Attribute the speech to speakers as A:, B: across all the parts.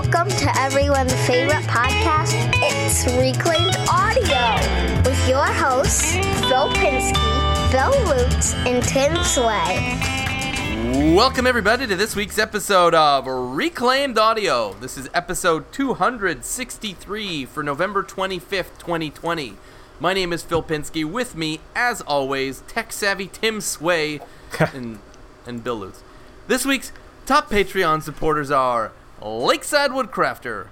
A: Welcome to everyone's favorite podcast. It's Reclaimed Audio with your hosts, Phil Pinsky, Bill Lutz, and Tim Sway.
B: Welcome, everybody, to this week's episode of Reclaimed Audio. This is episode 263 for November 25th, 2020. My name is Phil Pinsky. With me, as always, tech savvy Tim Sway and, and Bill Lutz. This week's top Patreon supporters are Lakeside Woodcrafter,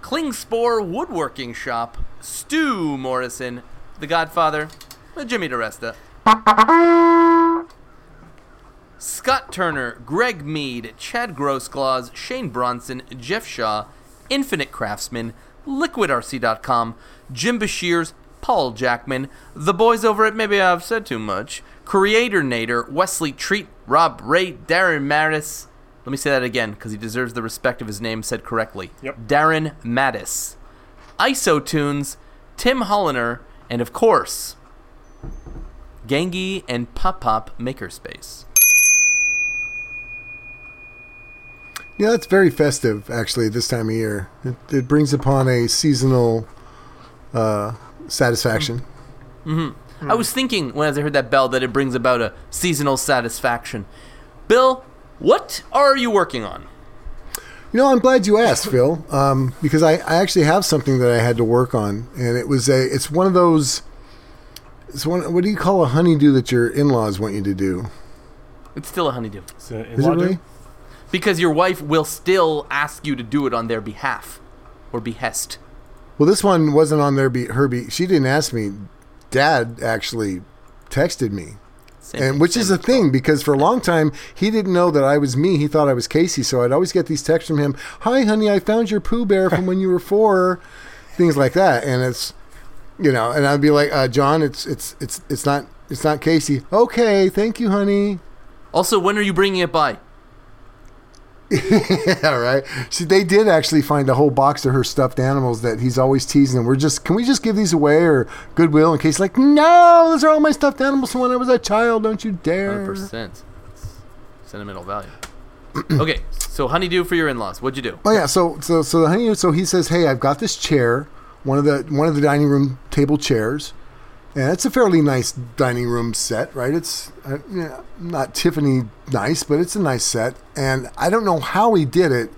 B: Klingspor Woodworking Shop, Stu Morrison, The Godfather, Jimmy DeResta. Scott Turner, Greg Mead, Chad Grossclaws, Shane Bronson, Jeff Shaw, Infinite Craftsman, LiquidRC.com, Jim Bashirs, Paul Jackman, the boys over at Maybe I've Said Too Much, Creator Nader, Wesley Treat, Rob Ray, Darren Maris. Let me say that again because he deserves the respect of his name said correctly.
C: Yep.
B: Darren Mattis, Isotunes, Tim Holliner, and of course, Gangi and Pop Pop Makerspace.
D: Yeah, that's very festive, actually, this time of year. It, it brings upon a seasonal uh, satisfaction.
B: I was thinking when I heard that bell that it brings about a seasonal satisfaction. Bill, what are you working on?
D: You know, I'm glad you asked, Phil, um, because I, I actually have something that I had to work on, and it was a. It's one of those. It's one. What do you call a honeydew that your in-laws want you to do?
B: It's still a honeydew.
C: Is it
D: really?
B: Because your wife will still ask you to do it on their behalf or behest.
D: Well, this one wasn't on their be her be. She didn't ask me. Dad actually texted me,
B: Same,
D: and which is a thing because for a long time he didn't know that I was me. He thought I was Casey, so I'd always get these texts from him. Hi, honey, I found your Pooh Bear from when you were four, things like that, and it's you know, and I'd be like, uh, John, it's it's it's it's not it's not Casey. Okay, thank you, honey.
B: Also, when are you bringing it by?
D: yeah, right. See, they did actually find a whole box of her stuffed animals that he's always teasing. them. We're just, can we just give these away or Goodwill? In case, like, no, those are all my stuffed animals from when I was a child. Don't you dare.
B: 100%. It's sentimental value. okay, so honeydew for your in-laws. What'd you do?
D: Oh yeah, so so so the honey. So he says, "Hey, I've got this chair, one of the one of the dining room table chairs, and it's a fairly nice dining room set, right? It's uh, yeah, not Tiffany nice, but it's a nice set. And I don't know how he did it,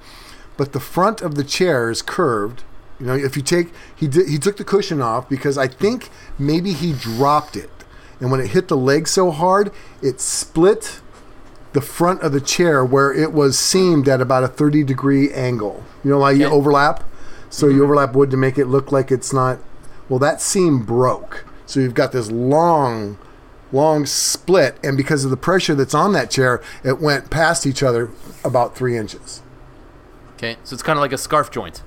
D: but the front of the chair is curved. You know, if you take he did he took the cushion off because I think maybe he dropped it, and when it hit the leg so hard, it split." the front of the chair where it was seamed at about a 30 degree angle. You know, like you overlap. So you overlap wood to make it look like it's not. Well, that seam broke. So you've got this long, long split. And because of the pressure that's on that chair, it went past each other about three inches.
B: Okay, so it's kind of like a scarf joint.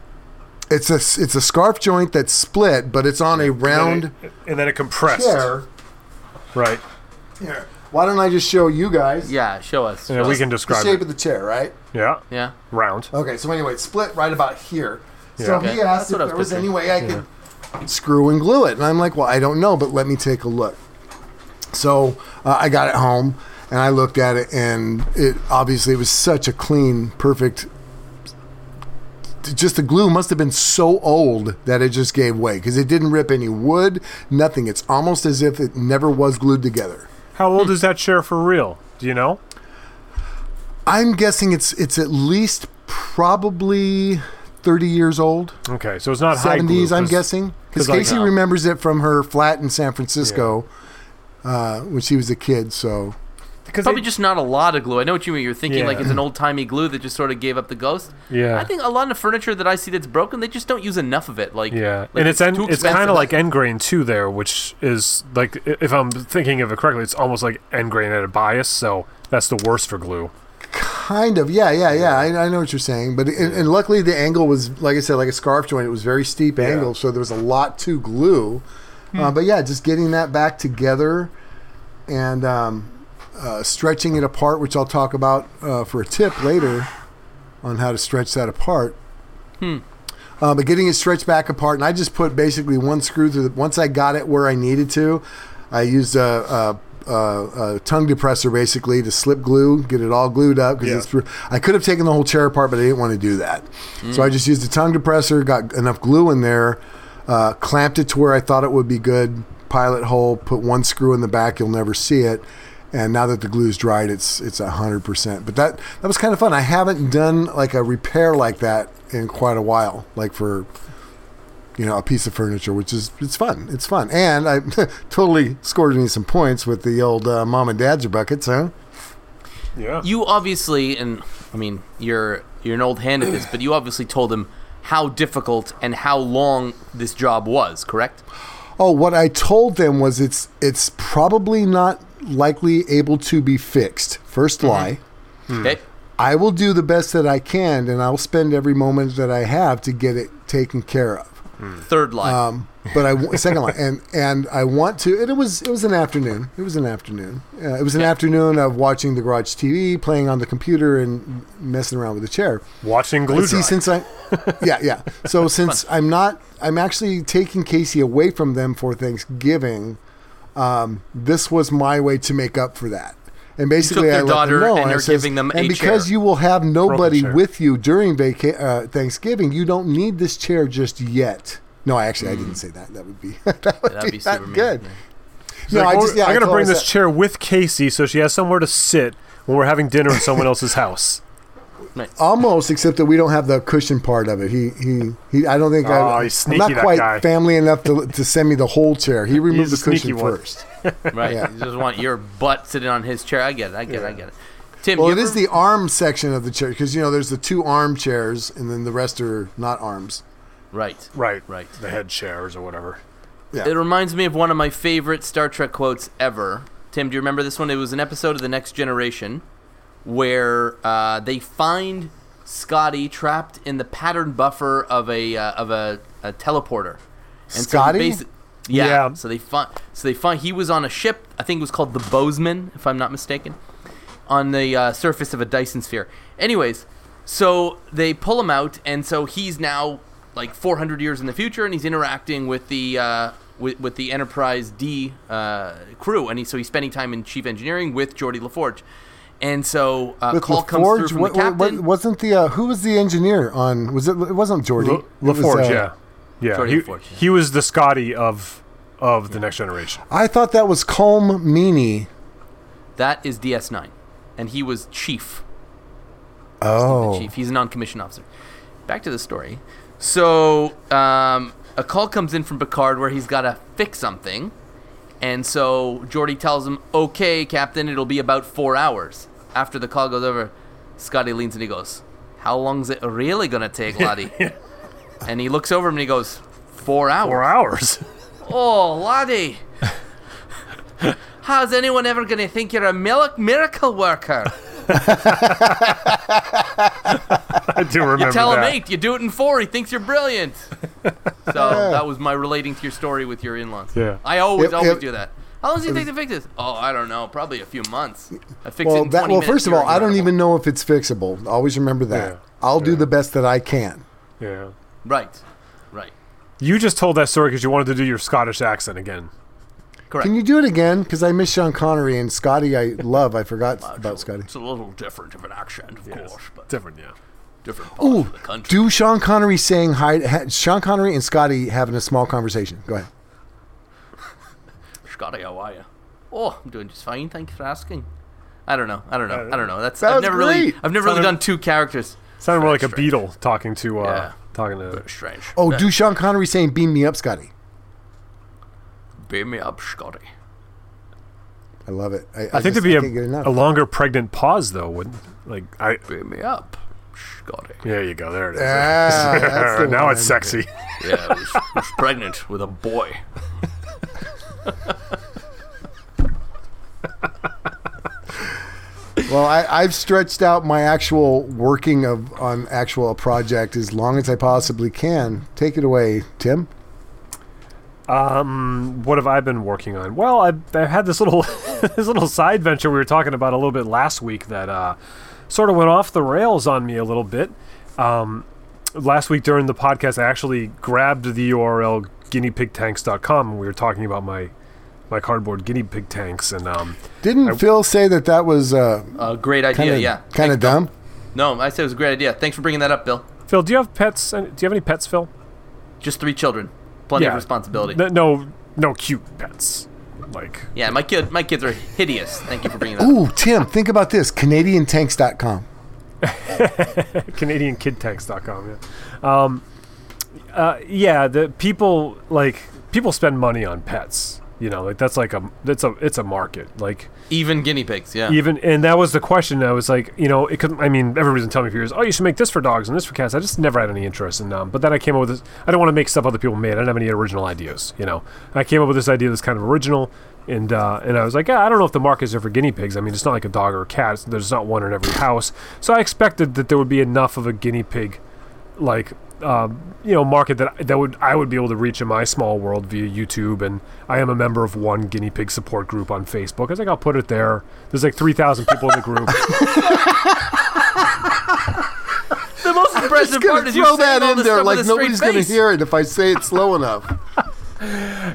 D: It's a, it's a scarf joint that's split, but it's on a round
C: And, it, and then it compressed.
D: chair.
C: Right.
D: Here. Why don't I just show you guys
B: Yeah, show us.
C: Yeah, we can describe the
D: shape
C: it.
D: of the chair, right?
C: Yeah.
B: Yeah.
C: Round.
D: Okay, so anyway, it's split right about here. So
C: Yeah.
D: he asked
B: that's
D: if there was
B: picturing.
D: any way I could screw and glue it, and I'm like, well, I don't know, but let me take a look. So uh, I got it home and I looked at it, and it obviously it was such a clean, perfect. Just the glue must have been so old that it just gave way because it didn't rip any wood, nothing. It's almost as if it never was glued together.
C: How old is that chair for real? Do you know?
D: I'm guessing it's it's at least probably 30 years old.
C: Okay, so it's not high glue.
D: seventies, I'm guessing, because
C: 'cause, like,
D: Casey
B: uh,
D: remembers it from her flat in San Francisco uh, when she was a kid. So
C: Because
B: Probably
C: they-
B: just not a lot of glue. I know what you mean. You're thinking like it's an old timey glue that just sort of gave up the ghost.
C: Yeah.
B: I think a lot of furniture that I see that's broken, they just don't use enough of it. Like
C: Yeah,
B: like
C: and it's en- it's kind of like end grain too there, which is like if I'm thinking of it correctly, it's almost like end grain at a bias. So that's the worst for glue.
D: Kind of, yeah, yeah, yeah. I, I know what you're saying, but and, and luckily the angle was, like I said, like a scarf joint. It was very steep angle, so there was a lot to glue. Uh, but yeah, just getting that back together and um, uh, stretching it apart, which I'll talk about uh, for a tip later on how to stretch that apart. Uh, but getting it stretched back apart, and I just put basically one screw through. The, once I got it where I needed to, I used a, a, a, a tongue depressor basically to slip glue, get it all glued up.
C: Yeah.
D: Because I could have taken the whole chair apart, but I didn't want to do that. So I just used a tongue depressor, got enough glue in there, uh, clamped it to where I thought it would be good. Pilot hole, put one screw in the back, you'll never see it. And now that the glue's dried, it's it's hundred percent. But that that was kind of fun. I haven't done like a repair like that in quite a while, like for you know, a piece of furniture, which is it's fun. It's fun, and I totally scored me some points with the old uh, mom and dad's buckets, huh?
C: Yeah.
B: You obviously, and I mean, you're you're an old hand at this, but you obviously told him how difficult and how long this job was, correct?
D: Oh, what I told them was it's it's probably not likely able to be fixed. First lie.
B: Okay.
D: I will do the best that I can, and I'll spend every moment that I have to get it taken care of.
B: Third line.
D: Um, but I second line, and and I want to. And it was it was an afternoon. It was an afternoon. Uh, it was an afternoon of watching the garage TV, playing on the computer, and messing around with the chair.
C: Watching glue
D: See, since I, yeah, yeah. So since I'm not, I'm actually taking Casey away from them for Thanksgiving. Um, this was my way to make up for that. And basically,
B: their
D: I let
B: daughter
D: them know,
B: and
D: I
B: you're
D: says,
B: giving them
D: and
B: a
D: because
B: chair."
D: you will have nobody with you during vaca- uh, Thanksgiving, you don't need this chair just yet. No, I actually I didn't say that. That would be that would
B: That'd
D: be,
B: be
D: not
B: super mean,
D: good.
B: yeah.
D: No,
C: Like,
D: I
C: "Oh,
D: just yeah,
C: I
D: I
C: gotta
D: told
C: bring this
D: that-
C: chair with Casey so she has somewhere to sit when we're having dinner in someone else's house.
D: Almost, except that we don't have the cushion part of it. He he he. I don't think
C: Oh,
D: I,
C: he's
D: I'm
C: sneaky,
D: not
C: that
D: quite
C: guy.
D: family enough to to send me the whole chair. He removed
C: He's
D: the
C: a
D: cushion first.
B: Right.
D: Yeah.
B: You just want your butt sitting on his chair. I get it. I get it. I get it. Tim,
D: Well,
B: you
D: it is
B: ever-
D: the arm section of the chair because you know there's the two arm chairs and then the rest are not arms.
B: right.
C: Right.
B: Right.
C: The head chairs or whatever.
D: Yeah.
B: It reminds me of one of my favorite Star Trek quotes ever. Tim, do you remember this one? It was an episode of The Next Generation where uh, they find Scotty trapped in the pattern buffer of a uh, of a, a teleporter. And
D: Scotty?
B: So he basi- yeah.
C: Yeah.
B: So they find so they find he was on a ship. I think it was called the Bozeman, if I'm not mistaken, on the uh, surface of a Dyson sphere. Anyways, so they pull him out, and so he's now like 400 years in the future, and he's interacting with the uh, with, with the Enterprise D uh, crew, and he, so he's spending time in chief engineering with Geordi LaForge. And so uh,
D: With
B: call comes through
D: LaForge,
B: from
D: what,
B: the
D: what- what-
B: captain.
D: wasn't the uh, who was the engineer on? Was it? It wasn't Geordi.
C: La-
D: It was,
C: LaForge,
D: uh,
C: yeah. Yeah. He, he was the Scotty of of the next generation.
D: I thought that was Colm Meaney.
B: that is DS9, and he was chief.
D: Oh,
B: the chief. He's a non-commissioned officer. Back to the story. So um, a call comes in from Picard where he's got to fix something, and so Geordi tells him, "Okay, Captain, it'll be about four hours." After the call goes over, Scotty leans and he goes, "How long's it really gonna take, laddie?" And he looks over him and he goes, four hours."
C: Four hours.
B: Oh, laddie. How's anyone ever gonna think you're a mil- miracle worker?
C: I do remember
B: You tell him
C: that.
B: eight, you do it in four. He thinks you're brilliant. so that was my relating to your story with your in-laws.
C: Yeah.
B: I always,
D: Yep,
B: always
D: yep.
B: do that. How long does it take to fix this? Oh, I don't know. Probably a few months. I fix it
D: well,
B: in
D: that,
B: 20
D: well.
B: minutes.
D: First of all,
B: You're
D: I don't
B: incredible.
D: even know if it's fixable. Always remember that.
C: Yeah.
D: I'll do the best that I can.
C: Yeah.
B: Right, right,
C: You just told that story because you wanted to do your Scottish accent again.
B: correct.
D: Can you do it again? Because I miss Sean Connery and Scotty. I love. I forgot about Scotty.
B: It's a little different of an accent, of course, but
C: Different, yeah.
B: different parts
D: Ooh,
B: of the country.
D: do Sean Connery saying hi? Ha, Sean Connery and Scotty having a small conversation. Go ahead.
B: Scotty, how are you? Oh, I'm doing just fine. Thank you for asking. I don't know. I don't know. I don't know. That's
D: That
B: I've
D: was
B: never really. I've never really done two characters.
C: Sounded more like a
B: Strange.
C: beetle talking to uh
B: Yeah.
C: Talking to
B: Strange.
D: Oh, do Sean Connery saying "Beam me up, Scotty"?
B: beam me up, Scotty.
D: I love it. I,
C: I,
D: just-
C: think there'd be
D: I get
C: a, a longer pregnant pause though, wouldn't like I
B: Beam me up, Scotty.
C: there you go, there it is.
D: Ah, that's the
C: now
D: one.
C: it's sexy.
B: Yeah, I was, was pregnant with a boy.
D: Well, I, I've stretched out my actual working of on actual project as long as I possibly can. Take it away, Tim.
C: Um, what have I been working on? Well, I I had this little this little side venture we were talking about a little bit last week that uh, sort of went off the rails on me a little bit. Um, last week during the podcast, I actually grabbed the URL guineapigtanks.com and we were talking about my my cardboard guinea pig tanks, and um,
D: Didn't Phil say that that was uh,
B: A great idea.
D: kind of
B: yeah.
D: kind of dumb?
B: No, I said it was a great idea. Thanks for bringing that up, Bill.
C: Phil, do you have pets? Do you have any pets, Phil?
B: Just three children, plenty
C: Yeah.
B: of responsibility.
C: N- no, no cute pets. Like
B: yeah, my kid, my kids are hideous. Thank you for bringing that. up.
D: Ooh, Tim, think about this: CanadianTanks.com.
C: CanadianKidTanks.com. Yeah. Um, uh, yeah. The people like people spend money on pets. You know, like that's like a that's a it's a market. Like
B: Even guinea pigs. Yeah.
C: even and that was the question. I was like, you know, it could. I mean, everybody's been telling me for years, oh, you should make this for dogs and this for cats. I just never had any interest in them. But then I came up with this. I don't want to make stuff other people made. I don't have any original ideas. You know, I came up with this idea that's kind of original. And uh, and I was like, yeah, I don't know if the market is there for guinea pigs. I mean, it's not like a dog or a cat. It's- There's not one in every house. So I expected that there would be enough of a guinea pig, like um, you know, market that that would I would be able to reach in my small world via YouTube. And I am a member of one guinea pig support group on Facebook. I was like, I'll put it there. There's like three thousand people in the group.
B: the most impressive
D: Gonna
B: part is you
D: throw
B: saying
D: that in
B: this
D: there like
B: with a straight
D: nobody's going to
B: face.
D: hear it if I say it slow enough.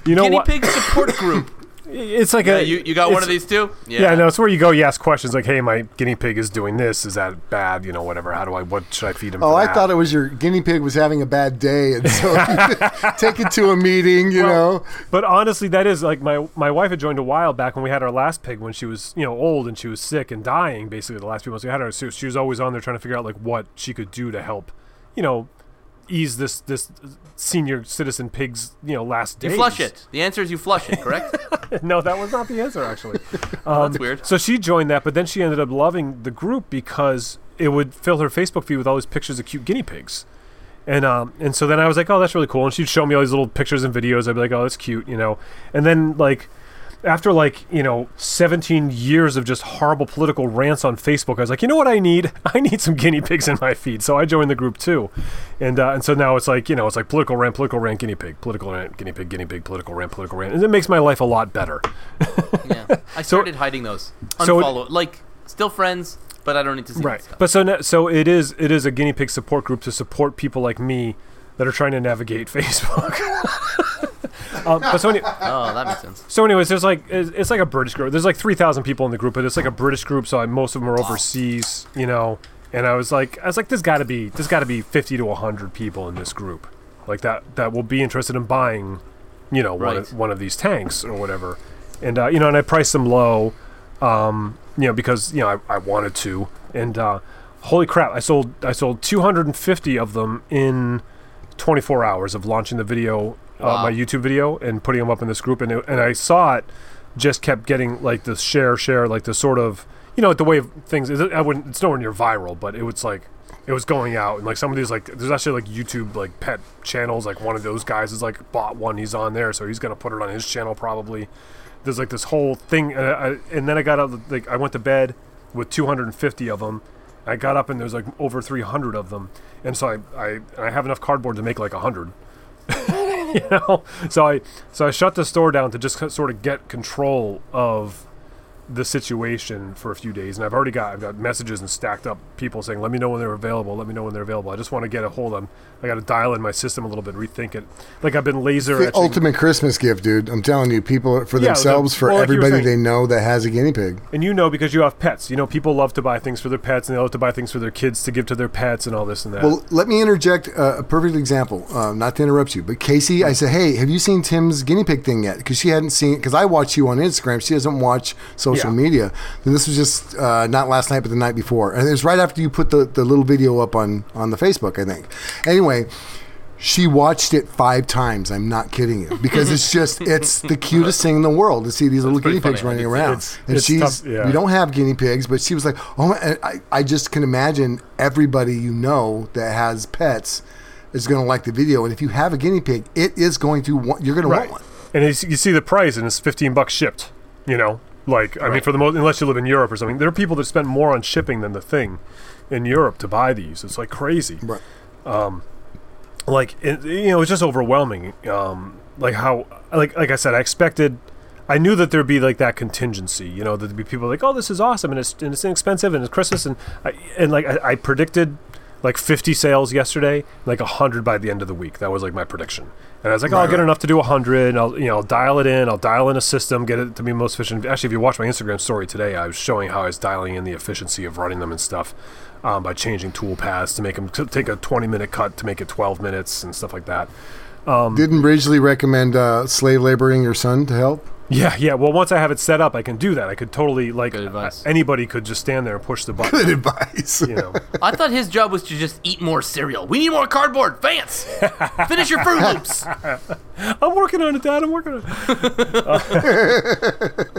C: You know
B: Guinea
C: what?
B: pig support group.
C: It's like
B: Yeah,
C: a
B: you, you got one of these too?
C: Yeah. no, it's where you go. You ask questions like, "Hey, my guinea pig is doing this. Is that bad? You know, whatever. How do I? What should I feed him?"
D: Oh,
C: for
D: I
C: that?"
D: thought it was your guinea pig was having a bad day, and so take it to a meeting. You know,
C: But honestly, that is like my my wife had joined a while back when we had our last pig when she was you know old and she was sick and dying. Basically, the last few months we had her, so she was always on there trying to figure out like what she could do to help, you know, ease this this senior citizen pig's you know last
B: day.
C: You
B: flush it. The answer is you flush it, correct?
C: no, that was not the answer actually.
B: That's weird.
C: So she joined that, but then she ended up loving the group because it would fill her Facebook feed with all these pictures of cute guinea pigs. And um and so then I was like, oh, that's really cool. And she'd show me all these little pictures and videos. I'd be like, oh, that's cute, you know. And then like after like you know 17 years of just horrible political rants on Facebook, I was like, you know what I need? I need some guinea pigs in my feed. So I joined the group too, and uh, and so now it's like you know it's like political rant, political rant, guinea pig, political rant, guinea pig, guinea pig, political rant, political rant, and it makes my life a lot better.
B: Yeah. I started hiding those.
C: so it-
B: like, still friends, but I don't need to see
C: right but so so it is it is a guinea pig support group to support people like me that are trying to navigate facebook um, but so, any,
B: Oh, that makes sense.
C: so anyways there's like it's, it's like a british group. There's like 3000 people in the group but it's like a british group so I, most of them are overseas you know? And i was like i was like there's got to be there's got to be 50 to 100 people in this group like that that will be interested in buying you know one, of, one of these tanks or whatever. And uh, you know and i priced them low um, you know, because you know I, I wanted to, and uh, holy crap, I sold I sold 250 of them in 24 hours of launching the video, uh,
B: Wow.
C: my YouTube video, and putting them up in this group, and it, and I saw it just kept getting like this share share like the sort of you know the way of things. is I wouldn't it's nowhere near viral, but it was like it was going out and like some of these like there's actually like YouTube like pet channels like one of those guys is like bought one he's on there so he's gonna put it on his channel probably there's like this whole thing and, I, and then I got up like I went to bed with 250 of them I got up and there's like over 300 of them and so I I, I have enough cardboard to make like 100 you know? So I so I shut the store down to just sort of get control of the situation for a few days, and I've already got I've got messages and stacked up people saying, "Let me know when they're available. Let me know when they're available." I just want to get a hold of them. I got to dial in my system a little bit, rethink it. Like I've been laser
D: the
C: etching.
D: ultimate Christmas gift, dude. I'm telling you, people for
C: Yeah, the-
D: themselves, for
C: well, like
D: everybody
C: saying-
D: they know that has a guinea pig.
C: and you know because you have pets. You know people love to buy things for their pets, and they love to buy things for their kids to give to their pets, and all this and that.
D: Well, let me interject uh, a perfect example. Uh, not to interrupt you, but Casey, I said, "Hey, have you seen Tim's guinea pig thing yet?" Because she hadn't seen. Because I watch you on Instagram, she doesn't watch social
C: Yeah.
D: media. And this was just uh, not last night, but the night before, and it was right after you put the, the little video up on on the Facebook, I think. Anyway. She watched it five times. I'm not kidding you because it's just it's the cutest thing in the world to see these little guinea pigs
B: funny.
D: running
B: It's-
D: around.
C: it's-
D: and
C: it's
D: she's
C: tough, yeah.
D: we don't have guinea pigs, but she was like, oh, my, I, I just can imagine everybody you know that has pets is going to like the video. And if you have a guinea pig, it is going to want, you're going to
C: right,
D: want one.
C: and you see the price, and it's 15 bucks shipped. You know, like I mean, for the most, unless you live in Europe or something, there are people that spend more on shipping than the thing in Europe to buy these. It's like crazy.
D: Right.
C: Um, like it, you know it's just overwhelming um like how like like i said i expected i knew that there'd be like that contingency you know there'd be people like oh this is awesome and it's, and it's inexpensive and it's christmas and I, and like I, I predicted like 50 sales yesterday, like 100 by the end of the week. That was like my prediction. And I was like, oh, I'll get
D: right.
C: enough to do 100. And I'll, you know, I'll dial it in. I'll dial in a system, get it to be most efficient. Actually, if you watch my Instagram story today, I was showing how I was dialing in the efficiency of running them and stuff um, by changing tool paths to make them to take a 20 minute cut to make it 12 minutes and stuff like that.
D: Didn't Ridgely recommend uh, slave laboring your son to help?
C: Yeah, yeah. Well, once I have it set up, I can do that. I could totally like
B: Good advice.
C: uh, anybody could just stand there and push the button.
D: Good advice.
C: You know,
B: I thought his job was to just eat more cereal. We need more cardboard. Vance, finish your Froot Loops.
C: I'm working on it, Dad. I'm working on it.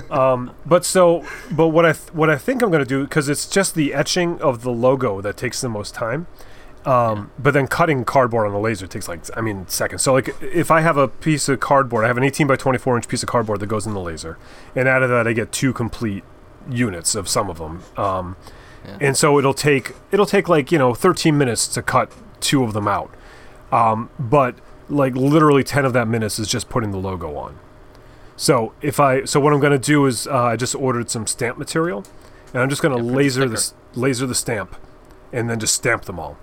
C: um, but so, but what I th- what I think I'm going to do because it's just the etching of the logo that takes the most time. Um, But then cutting cardboard on the laser takes like I mean seconds. So like if I have a piece of cardboard, I have an 18 by 24 inch piece of cardboard that goes in the laser, and out of that I get two complete units of some of them. Um, And so it'll take it'll take like you know 13 minutes to cut two of them out. Um, but like literally 10 of that minutes is just putting the logo on. So if I so what I'm going to do is uh, I just ordered some stamp material, and I'm just going to
B: print
C: laser the laser the stamp, and then just stamp them all.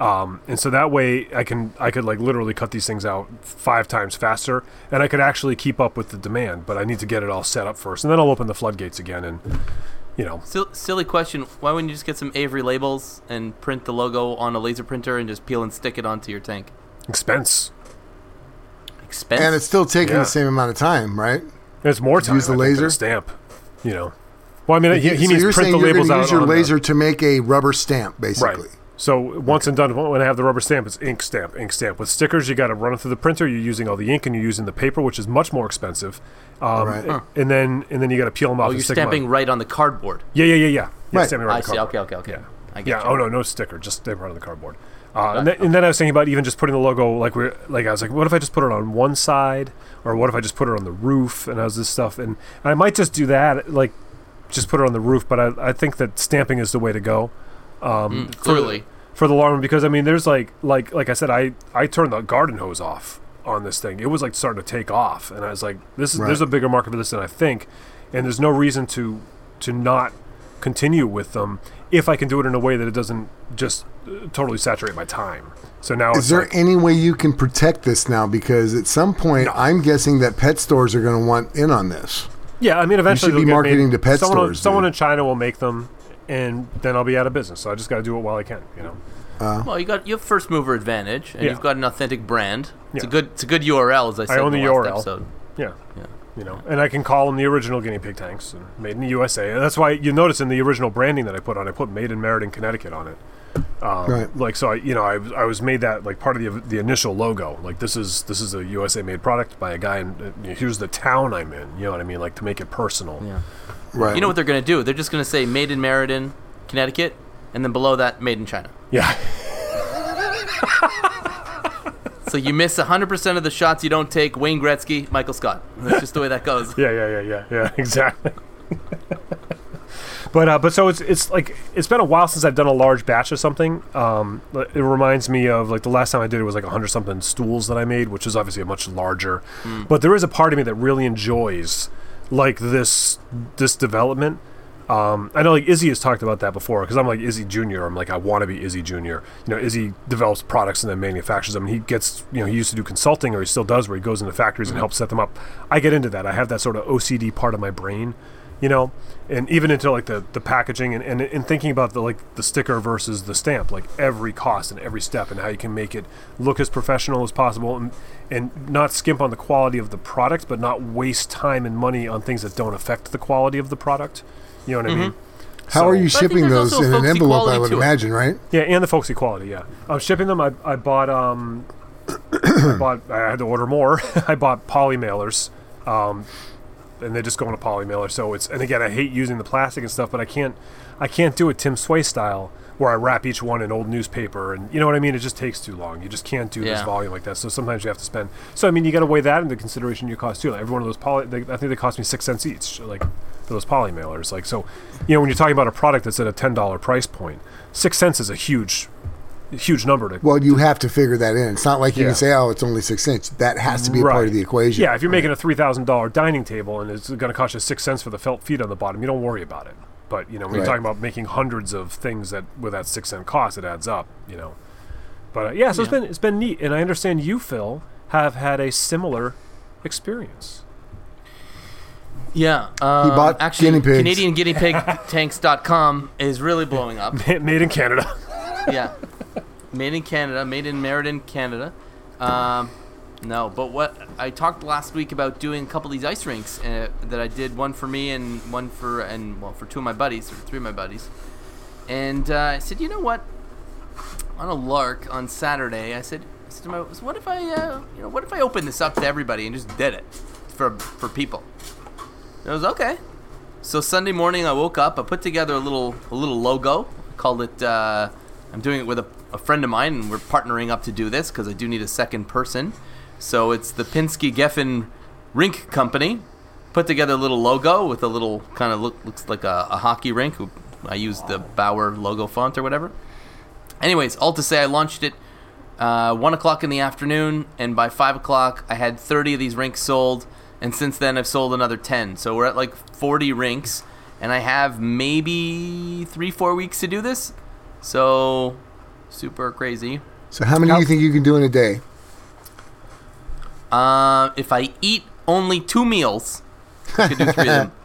C: Um, and so that way I can I could like literally cut these things out five times faster, and I could actually keep up with the demand. But I need to get it all set up first, and then I'll open the floodgates again, and you know
B: Sil- silly question. Why wouldn't you just get some Avery labels and print the logo on a laser printer and just peel and stick it onto your tank?
C: expense.
B: Expense.
D: and it's still taking
C: Yeah.
D: the same amount of time, right?
C: It's more time.
D: use the
C: I think, than a
D: laser?
C: stamp. You know. Well, I mean, he, he
D: so
C: needs
D: you're
C: to print
D: saying
C: the
D: you're
C: labels
D: going to
C: out
D: use your
C: on the-
D: laser to make a rubber stamp, basically.
C: Right. So once and done, when I have the rubber stamp, it's ink stamp, ink stamp. With stickers, you got to run it through the printer. You're using all the ink and you're using the paper, which is much more expensive. Um,
D: Right.
C: a- And then and then you got to peel them off.
B: oh, you're
C: stick 'em on.
B: stamping right on the cardboard.
C: Yeah, yeah, yeah, yeah. yeah
D: Right.
C: stamping right
B: I
C: the
B: see.
C: cardboard.
B: Okay, okay, okay.
C: Yeah.
B: I get
C: Yeah.
B: you.
C: Oh no, no sticker. Just stamp right on the cardboard. Uh, and, then, and then I was thinking about even just putting the logo like we're like I was like, what if I just put it on one side, or what if I just put it on the roof and how's this stuff? And I might just do that, like just put it on the roof. But I, I think that stamping is the way to go. Um,
B: Mm,
C: for-
B: clearly.
C: for the alarm because I mean, there's like like like I said, I I turned the garden hose off on this thing. It was like starting to take off, and I was like, this is there's a bigger market for this than I think, and there's no reason to to not continue with them if I can do it in a way that it doesn't just uh, totally saturate my time. So now
D: Is
C: it's
D: there
C: like,
D: any way you can protect this now? Because at some point, I'm guessing that pet stores are going to want in on this.
C: yeah, I mean, eventually
D: should be marketing
C: made-
D: to pet
C: someone,
D: stores,
C: Someone
D: dude.
C: in China will make them, and then I'll be out of business. So I just got to do it while I can, you know.
B: Well, you got you have first mover advantage, and
C: Yeah.
B: you've got an authentic brand. It's a good it's a good URL, as I said
C: I
B: own
C: the
B: the last
C: URL.
B: episode.
C: Yeah.
B: Yeah.
C: You know, and I can call them the original guinea pig tanks, and made in the USA. And that's why you notice in the original branding that I put on, I put "Made in Meriden, Connecticut" on it. Um,
D: Right.
C: Like so, I you know, I, was- I was made that like part of the the initial logo. Like this is this is a USA made product by a guy, and uh, here's the town I'm in. You know what I mean? Like to make it personal.
B: Yeah.
D: Right.
B: You know what they're going to do? They're just going to say made in Meriden, Connecticut, and then below that, made in China.
C: Yeah.
B: So you miss 100% of the shots you don't take. Wayne Gretzky, Michael Scott. That's just the way that goes.
C: Yeah, yeah, yeah, yeah, yeah, exactly. but uh, but so it's it's like it's been a while since I've done a large batch of something. Um, it reminds me of like the last time I did it was like hundred something stools that I made, which is obviously a much larger. But there is a part of me that really enjoys like this this development. Um, I know like Izzy has talked about that before because I'm like Izzy Junior. I'm like I want to be Izzy Junior. You know, Izzy develops products and then manufactures them. He gets you know he used to do consulting or he still does where he goes into factories and helps set them up. I get into that. I have that sort of OCD part of my brain, you know, and even into like the the packaging and and, and thinking about the like the sticker versus the stamp, like every cost and every step and how you can make it look as professional as possible and and not skimp on the quality of the product, but not waste time and money on things that don't affect the quality of the product. You know what I mean?
D: How
C: So-
D: are you
B: But I think
D: shipping those in an envelope? I would
B: to it.
D: imagine, right?
C: Yeah, and the folksy quality. Yeah, I'm shipping them. I, I bought um, I bought. I had to order more. I bought poly mailers, um, and they just go in a poly mailer. So it's and again, I hate using the plastic and stuff, but I can't. I can't do it Tim Sway style where I wrap each one in old newspaper and you know what I mean. It just takes too long. You just can't do this volume like that. So sometimes you have to spend. So I mean, you got to weigh that into consideration. Your cost too. Like every one of those poly, they, I think they cost me six cents each. Like for those poly mailers. Like so, you know, when you're talking about a product that's at a ten dollar price point, six cents is a huge, huge number to.
D: Well, you have to figure that in. It's not like you
C: Yeah.
D: can say, "Oh, it's only six cents." That has to be a part of the equation.
C: Yeah, if you're making a three thousand dollar dining table and it's going to cost you six cents for the felt feet on the bottom, you don't worry about it. But you know, when you're talking about making hundreds of things that with that six cent cost, it adds up. You know. But uh, yeah, so it's been it's been neat, and I understand you, Phil, have had a similar experience.
B: Yeah. Um,
D: bought
B: actually,
D: guinea pigs.
B: Canadian Guinea Pig Tanks.com is really blowing up.
C: Made in Canada.
B: yeah. Made in Canada, made in Meriden, Canada. Um, no, but what I talked last week about doing a couple of these ice rinks uh, that I did one for me and one for and well for two of my buddies or three of my buddies, and uh, I said, you know what? On a lark on Saturday, I said, I said to my, what if I, uh, you know, what if I open this up to everybody and just did it for for people? And I was okay. So Sunday morning, I woke up. I put together a little a little logo. Called it. Uh, I'm doing it with a, a friend of mine, and we're partnering up to do this because I do need a second person. So it's the Pinsky Geffen Rink Company. Put together a little logo with a little kind of look looks like a, a hockey rink. I used the Bauer logo font or whatever. Anyways, all to say, I launched it uh, one o'clock in the afternoon, and by five o'clock, I had thirty of these rinks sold. And since then, I've sold another ten. So we're at like forty rinks, and I have maybe three, four weeks to do this. So super crazy.
D: So how many do you think you can do in a day?
B: Uh, if I eat only two meals, I could do three of them.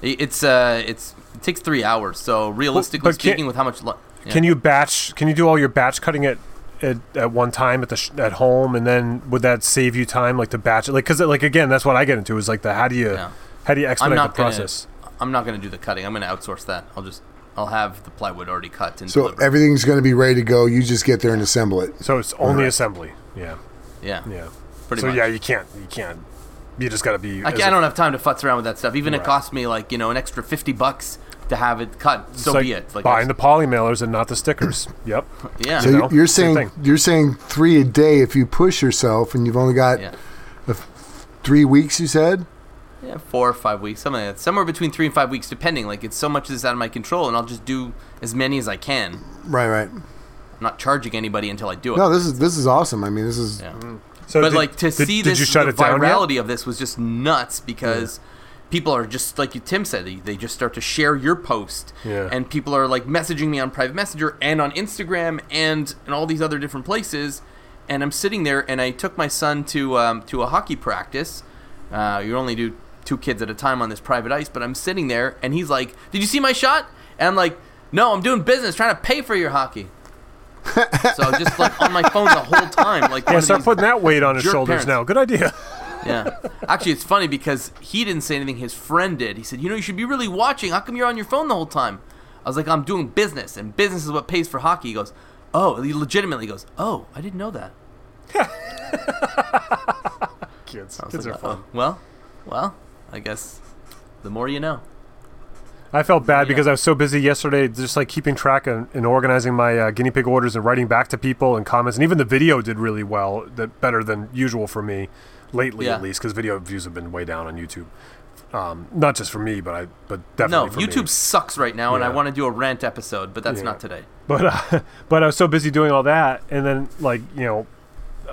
B: It's uh, it's it takes three hours. So realistically
C: but can't-
B: speaking, with how much? Lu- yeah.
C: Can you batch? Can you do all your batch cutting at at, at one time at the sh- at home, and then would that save you time, like to batch it? Like, because like again, that's what I get into is like the how do you
B: Yeah.
C: how do you
B: I'm
C: expedite
B: not
C: the
B: gonna.
C: process?
B: I'm not gonna do the cutting. I'm gonna outsource that. I'll just I'll have the plywood already cut and
D: So
B: delivered.
D: everything's going to be ready to go. You just get there and assemble it.
C: So it's only
D: Right.
C: assembly. Yeah,
B: yeah,
C: yeah.
B: Pretty
C: so
B: much.
C: yeah, you can't you can't. You just got to be.
B: I,
C: as
B: ca- I
C: a-
B: don't have time to futz around with that stuff. Even it costs me like you know an extra fifty bucks to have it cut.
C: it's
B: So
C: like
B: be it. Like
C: buying
B: I-
C: the poly mailers and not the stickers. yep.
B: yeah,
D: So
C: You
D: you
C: know,
D: you're saying you're saying three a day if you push yourself, and you've only got
B: yeah,
D: three weeks. You said.
B: yeah, four or five weeks, something like that. Somewhere between three and five weeks, depending. Like it's so much that's out of my control, and I'll just do as many as I can.
D: Right, right.
B: I'm not charging anybody until I do it.
D: No, this is this is awesome. I mean, this is
B: Yeah. Mm-hmm.
C: So
B: but
C: did-
B: like to
C: did-
B: see
C: did
B: this, the
C: it down yet?
B: virality of this was just nuts because people are just like you, Tim said, they, they just start to share your post,
C: Yeah.
B: and people are like messaging me on private messenger and on Instagram and and all these other different places, and I'm sitting there and I took my son to um, to a hockey practice. Uh, you only do two kids at a time on this private ice, but I'm sitting there and he's like, "Did you see my shot?" And I'm like, "No, I'm doing business, trying to pay for your hockey." So I was just like on my phone the whole time, like
C: Yeah, start putting that weight on his shoulders
B: parents.
C: now. Good idea.
B: yeah. Actually, it's funny because he didn't say anything. His friend did. He said, "You know, you should be really watching. How come you're on your phone the whole time?" I was like, "I'm doing business, and business is what pays for hockey." He goes, "Oh," he legitimately goes, "Oh, I didn't know that."
C: Kids, kids
B: like,
C: are fun.
B: "Oh, well, well, I guess the more you know.
C: I felt bad
B: Yeah.
C: because I was so busy yesterday, just like keeping track and, and organizing my uh, guinea pig orders and writing back to people and comments. And even the video did really well, that better than usual for me lately,
B: Yeah.
C: at least, because video views have been way down on YouTube. Um, not just for me, but I, but definitely
B: No, YouTube
C: Me.
B: sucks right now, and I want to do a rant episode, but that's
C: Yeah.
B: not today.
C: But uh, but I was so busy doing all that, and then like you know,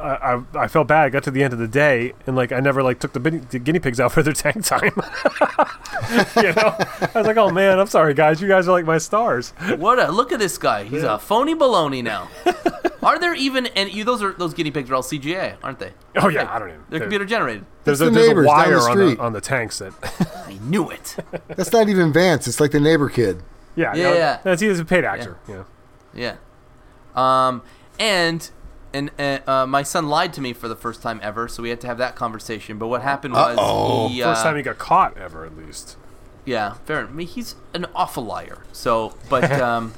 C: I, I I felt bad. I got to the end of the day, and like I never like took the, bin- the guinea pigs out for their tank time. you know, I was like, oh man, I'm sorry guys, you guys are like my stars.
B: What a look at this guy. He's a phony baloney now. are there even and you those are those guinea pigs are all CGA, aren't they?
C: Oh yeah, I don't even.
B: They're
C: there-
B: computer generated.
C: There's,
D: It's
C: a,
D: the
C: there's a
D: neighbors down
C: wire
D: the
C: on the
D: street.
C: on the tanks that.
B: I knew it.
D: that's not even Vance. It's like the neighbor kid.
C: yeah,
B: Yeah,
C: no,
B: yeah.
C: That's he's a paid actor. Yeah.
B: Yeah. Um, and and uh, uh, my son lied to me for the first time ever, so we had to have that conversation. But what happened was
D: Uh-oh.
B: he, uh,
C: First time he got caught ever, at least.
B: yeah, fair. I mean, he's an awful liar. So, but um,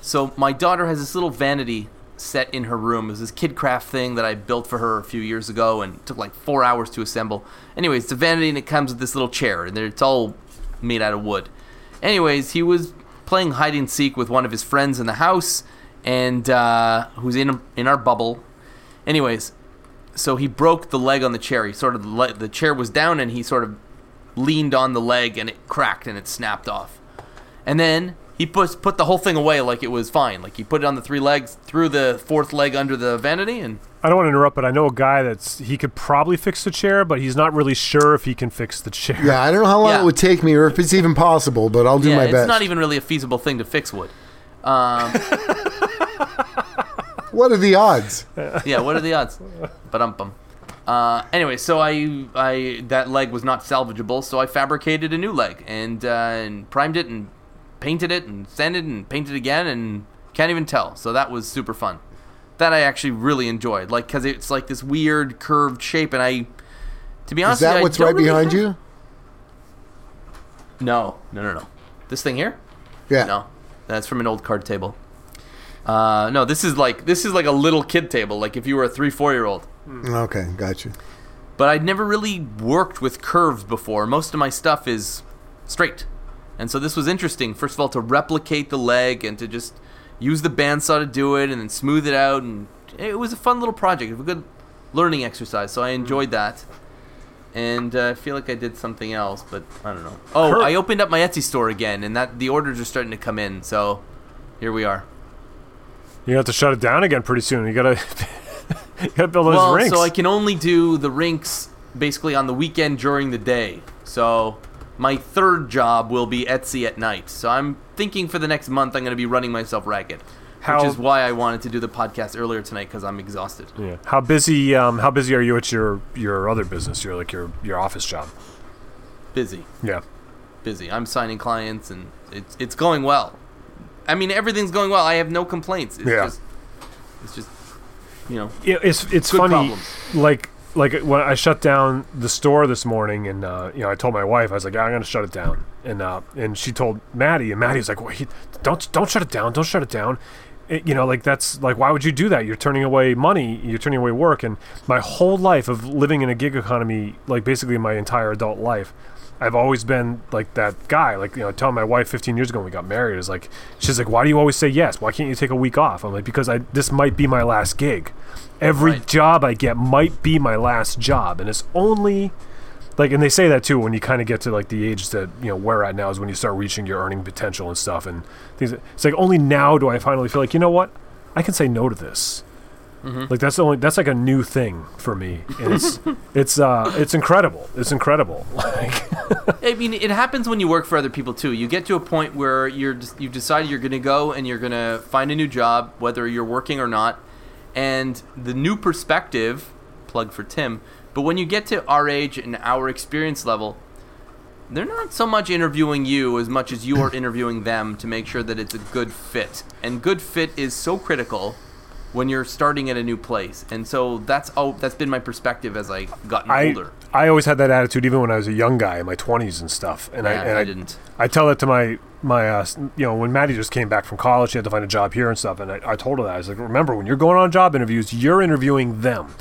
B: so my daughter has this little vanity set in her room. It was this KidKraft thing that I built for her a few years ago, and it took like four hours to assemble. Anyways, it's a vanity, and it comes with this little chair, and it's all made out of wood. Anyways, he was playing hide and seek with one of his friends in the house, and uh, who's in in our bubble. Anyways, so he broke the leg on the chair. He sort of the, le- the chair was down, and he sort of leaned on the leg, and it cracked and it snapped off. And then he put put the whole thing away like it was fine. Like he put it on the three legs, threw the fourth leg under the vanity, and
C: I don't want to interrupt, but I know a guy that's he could probably fix the chair, but he's not really sure if he can fix the chair.
D: Yeah, I don't know how long
B: Yeah.
D: it would take me or if it's even possible, but I'll do
B: yeah,
D: my
B: it's
D: best.
B: not even really a feasible thing to fix wood. Um,
D: what are the odds?
B: yeah, what are the odds? But um. Uh, anyway, so I, I that leg was not salvageable, so I fabricated a new leg and, uh, and primed it and painted it and sanded and painted again and can't even tell. So that was super fun. That I actually really enjoyed, like because it's like this weird curved shape, and I, to be
D: Is
B: honest, with
D: that what's right
B: really
D: behind
B: have-
D: you?
B: No, no, no, no. This thing here?
D: Yeah.
B: No, that's from an old card table. Uh, no, this is like this is like a little kid table, like if you were a three, four year old.
D: Okay, got you.
B: but I'd never really worked with curves before. Most of my stuff is straight. And so this was interesting, first of all, to replicate the leg and to just use the bandsaw to do it and then smooth it out. And it was a fun little project, a good learning exercise. So I enjoyed that. And uh, I feel like I did something else, but I don't know. Oh,
C: Cur-
B: I opened up my Etsy store again, and that the orders are starting to come in. So here we are.
C: You have to shut it down again pretty soon. You gotta, you gotta build those
B: well,
C: rings.
B: so I can only do the rinks basically on the weekend during the day. So my third job will be Etsy at night. So I'm thinking for the next month I'm going to be running myself ragged.
C: How-
B: which is why I wanted to do the podcast earlier tonight because I'm exhausted.
C: yeah. How busy? Um, how busy are you at your your other business? Your like your your office job.
B: Busy,
C: Yeah.
B: busy. I'm signing clients and it's it's going well. I mean everything's going well. I have no complaints. It's
C: Yeah.
B: just it's just you know
C: Yeah, it's it's funny.
B: problems.
C: Like like when I shut down the store this morning, and uh, you know, I told my wife, I was like, yeah, I'm gonna shut it down, and uh, and she told Maddie, and Maddie was like, wait, don't don't shut it down, don't shut it down. It- you know, like that's like, why would you do that? You're turning away money, you're turning away work, and my whole life of living in a gig economy, like basically my entire adult life, I've always been like that guy. Like, you know, telling my wife 15 years ago when we got married is like, she's like, why do you always say yes? Why can't you take a week off? I'm like, because I this might be my last gig. Every
B: Right.
C: job I get might be my last job, and it's only like, and they say that too when you kind of get to like the age that you know we're at now is when you start reaching your earning potential and stuff, and things. It's like only now do I finally feel like you know what, I can say no to this. Like that's the only that's like a new thing for me, and it's it's uh it's incredible. It's incredible. Like,
B: I mean, it happens when you work for other people too. You get to a point where you're just, you've decided you're going to go and you're going to find a new job, whether you're working or not. And the new perspective, plug for Tim, but when you get to our age and our experience level, they're not so much interviewing you as much as you are interviewing them to make sure that it's a good fit. And good fit is so critical when you're starting at a new place. And so that's oh, that's been my perspective as I gotten
C: I
B: older.
C: I always had that attitude even when I was a young guy in my 20s and stuff, and I and
B: I didn't.
C: I tell that to my my uh, you know when Maddie just came back from college, she had to find a job here and stuff, and I, I told her that I was like, remember when you're going on job interviews, you're interviewing them.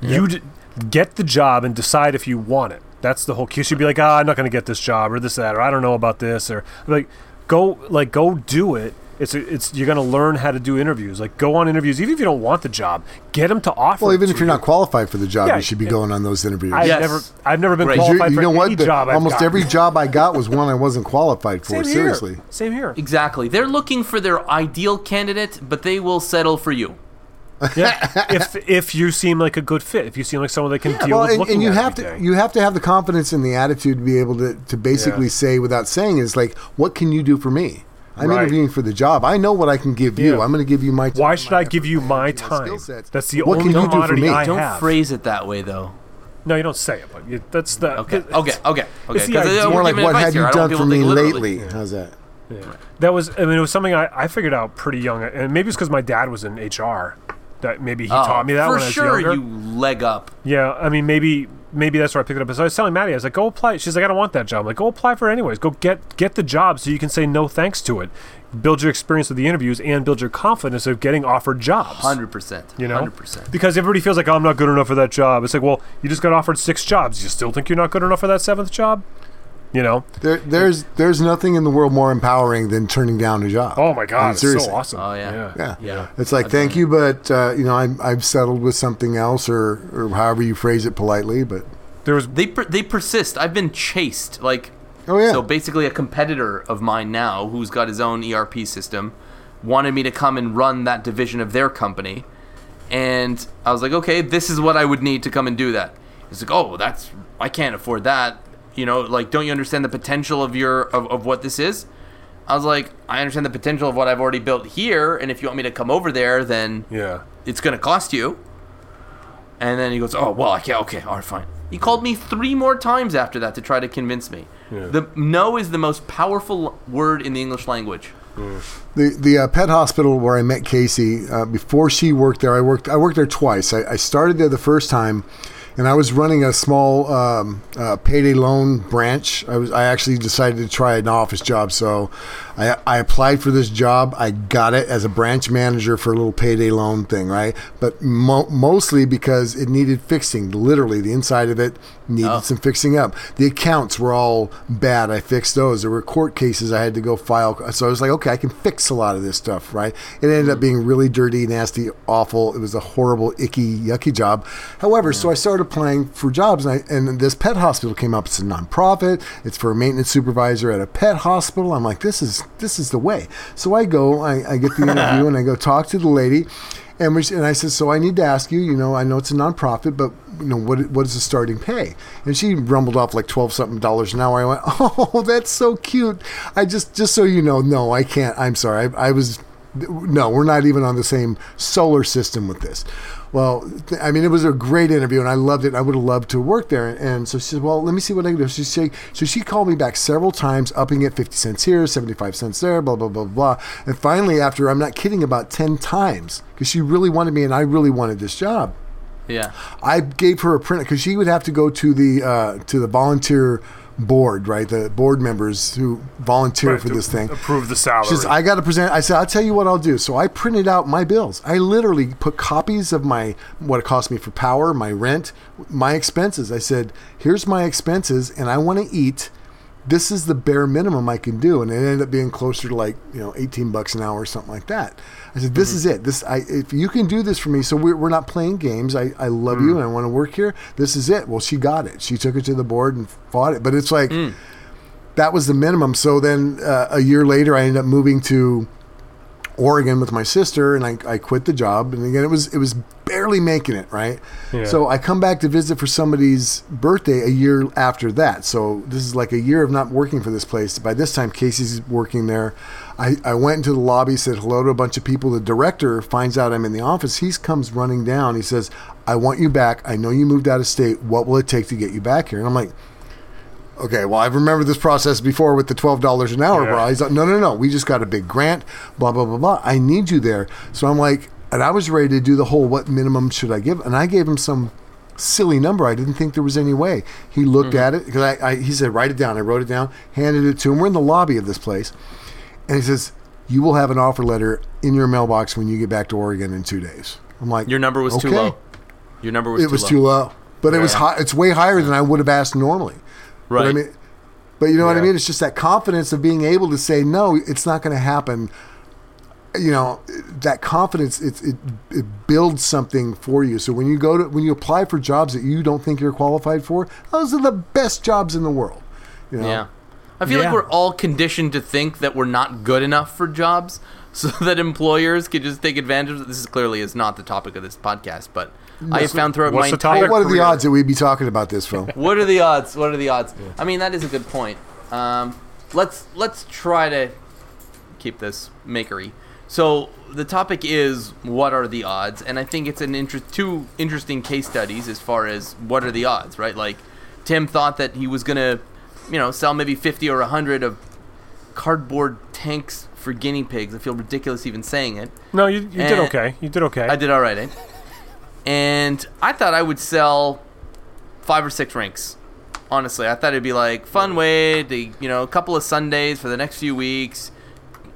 C: You d- get the job and decide if you want it. That's the whole key. She'd be like, ah, I'm not going to get this job or this that or I don't know about this or like go like go do it. It's it's you're going to learn how to do interviews. Like go on interviews even if you don't want the job. Get them to offer.
D: Well,
C: it
D: even
C: to
D: if you're
C: you.
D: not qualified for the job,
C: Yeah,
D: you should be
C: yeah.
D: going on those interviews.
C: I've
B: Yes.
C: never I've never been
B: Right.
D: You-
C: qualified
D: you
C: for
D: know
C: any
D: what? The-
C: job. I've
D: almost
C: gotten.
D: every job I got was one I wasn't qualified for.
C: Same here.
D: Seriously.
C: Same here.
B: Exactly. They're looking for their ideal candidate, but they will settle for you.
C: Yeah. if if you seem like a good fit, if you seem like someone that can deal
D: Well,
C: with
D: and,
C: looking
D: and you
C: at
D: have to
C: day.
D: you have to have the confidence and the attitude to be able to to basically
C: Yeah.
D: say without saying is like, what can you do for me? I'm
C: Right.
D: interviewing for the job. I know what I can give you.
C: Yeah.
D: I'm going to give you my. Time,
C: Why should I give you my
D: my
C: time? That's the
D: What
C: only
D: can you do for me?
C: I
B: Don't
C: have.
B: phrase it that way, though.
C: no, you don't say it, but you, that's the
B: Okay.
C: it's-
B: Okay. Okay. Okay.
C: it's the
B: 'Cause,
C: idea.
D: More like, what have you
B: I
D: done for me
B: take it
D: lately? How's that?
C: That was. I mean, it was something I, I figured out pretty young, and maybe it's because my dad was in HR. That maybe he
B: Oh,
C: taught me that
B: for
C: when I was
B: sure.
C: younger.
B: You leg up.
C: Yeah, I mean, maybe maybe that's where I picked it up. So I was telling Maddie, I was like, "Go apply." She's like, "I don't want that job." I'm like, "Go apply for it anyways. Go get get the job so you can say no thanks to it. Build your experience with the interviews and build your confidence of getting offered jobs."
B: Hundred percent.
C: You know,
B: Hundred percent.
C: because everybody feels like oh, I'm not good enough for that job. It's like, well, you just got offered six jobs. You still think you're not good enough for that seventh job? You know?
D: There, there's there's nothing in the world more empowering than turning down a job.
C: Oh my
D: I
C: god,
D: mean,
C: it's
D: seriously.
C: so awesome.
B: Oh, yeah.
D: Yeah.
B: Yeah.
D: It's like,
B: I've
D: thank
B: done
D: you, but uh, you know, I'm, I've settled with something else, or, or however you phrase it politely. But
C: There was
B: They per- they persist. I've been chased. Like
D: Oh, yeah.
B: So basically, a competitor of mine now, who's got his own ERP system, wanted me to come and run that division of their company, and I was like, okay, this is what I would need to come and do that. He's like, oh, that's I can't afford that. You know, like, don't you understand the potential of your of, of what this is? I was like, I understand the potential of what I've already built here, and if you want me to come over there, then
C: Yeah.
B: it's going to cost you. And then he goes, oh, well, I can't. Okay, all right, fine. He called me three more times after that to try to convince me.
C: Yeah.
B: The no is the most powerful word in the English language.
D: The the uh, pet hospital where I met Casey uh, before she worked there, I worked I worked there twice. I, I started there the first time, and I was running a small um, uh, payday loan branch. I was I actually decided to try an office job, so I I applied for this job. I got it as a branch manager for a little payday loan thing, right? But mo- mostly because it needed fixing. Literally, the inside of it needed
B: Oh.
D: some fixing up. The accounts were all bad. I fixed those. There were court cases I had to go file. So I was like, okay, I can fix a lot of this stuff, right? It ended up mm. being really dirty, nasty, awful. It was a horrible, icky, yucky job. However, so I started applying for jobs, and, I, and this pet hospital came up. It's a nonprofit. It's for a maintenance supervisor at a pet hospital. I'm like, this is this is the way. So I go, I, I get the interview, and I go talk to the lady. And, we, and I said, so I need to ask you, you know, I know it's a nonprofit, but you know, what what is the starting pay? And she rumbled off like twelve something dollars an hour. I went, oh, that's so cute. I just just so you know, no, I can't. I'm sorry. I, I was, no, we're not even on the same solar system with this. Well, th- I mean, it was a great interview, and I loved it. I would have loved to work there. And so she said, "Well, let me see what I can do." She said, so she called me back several times, upping it fifty cents here, seventy-five cents there, blah blah blah blah. And finally, after I'm not kidding, about ten times, because she really wanted me, and I really wanted this job.
B: Yeah.
D: I gave her a print because she would have to go to the uh, to the volunteer board, right? The board members who volunteer
C: Right,
D: for this thing.
C: Approve the salary.
D: She says, I got to present. I said, I'll tell you what I'll do. So I printed out my bills. I literally put copies of my, what it cost me for power, my rent, my expenses. I said, here's my expenses, and I want to eat. This is the bare minimum I can do. And it ended up being closer to like, you know, 18 bucks an hour or something like that. I said, this mm-hmm. is it. This, I, if you can do this for me, so we're, we're not playing games. I, I love you mm. and I want to work here. This is it. Well, she got it. She took it to the board and fought it. But it's like, mm. that was the minimum. So then uh, a year later, I ended up moving to Oregon with my sister, and I, I quit the job. And again, it was it was barely making it right.
C: Yeah.
D: So I come back to visit for somebody's birthday a year after that. So this is like a year of not working for this place. By this time, Casey's working there. I, I went into the lobby, said hello to a bunch of people. The director finds out I'm in the office. He comes running down. He says, "I want you back. I know you moved out of state. What will it take to get you back here?" And I'm like okay, well, I've remembered this process before with the twelve dollars an hour,
C: Yeah.
D: bro. He's like, no, no, no, we just got a big grant, blah blah blah blah. I need you there. So I'm like, and I was ready to do the whole what minimum should I give, and I gave him some silly number. I didn't think there was any way. He looked mm-hmm. at it because I, I, he said, write it down. I wrote it down, handed it to him. We're in the lobby of this place, and he says, you will have an offer letter in your mailbox when you get back to Oregon in two days. I'm like,
B: Your number was too low. Your number was
D: It
B: too
D: was
B: low.
D: too low, but it was
B: Yeah.
D: high. It's way higher than I would have asked normally.
B: Right.
D: But I mean, but you know what I mean? It's just that confidence of being able to say, no, it's not going to happen. You know, that confidence, it, it, it builds something for you. So when you go to, when you apply for jobs that you don't think you're qualified for, those are the best jobs in the world. You know?
B: Yeah. I feel
C: Yeah.
B: like we're all conditioned to think that we're not good enough for jobs so that employers can just take advantage of This is clearly is not the topic of this podcast, but I have found throughout
C: what's
B: my
C: the topic?
B: entire
D: What are the
B: career-
D: odds that we'd be talking about this, Phil?
B: What are the odds? What are the odds? I mean, that is a good point. Um, let's let's try to keep this makery. So the topic is what are the odds, and I think it's an inter- two interesting case studies as far as what are the odds, right? Like Tim thought that he was gonna, you know, sell maybe fifty or hundred of cardboard tanks for guinea pigs. I feel ridiculous even saying it.
C: no, you, you did
B: Eh,
C: okay. You did okay.
B: I did all right, eh? And I thought I would sell five or six rinks. Honestly, I thought it'd be like fun way to you know a couple of Sundays for the next few weeks,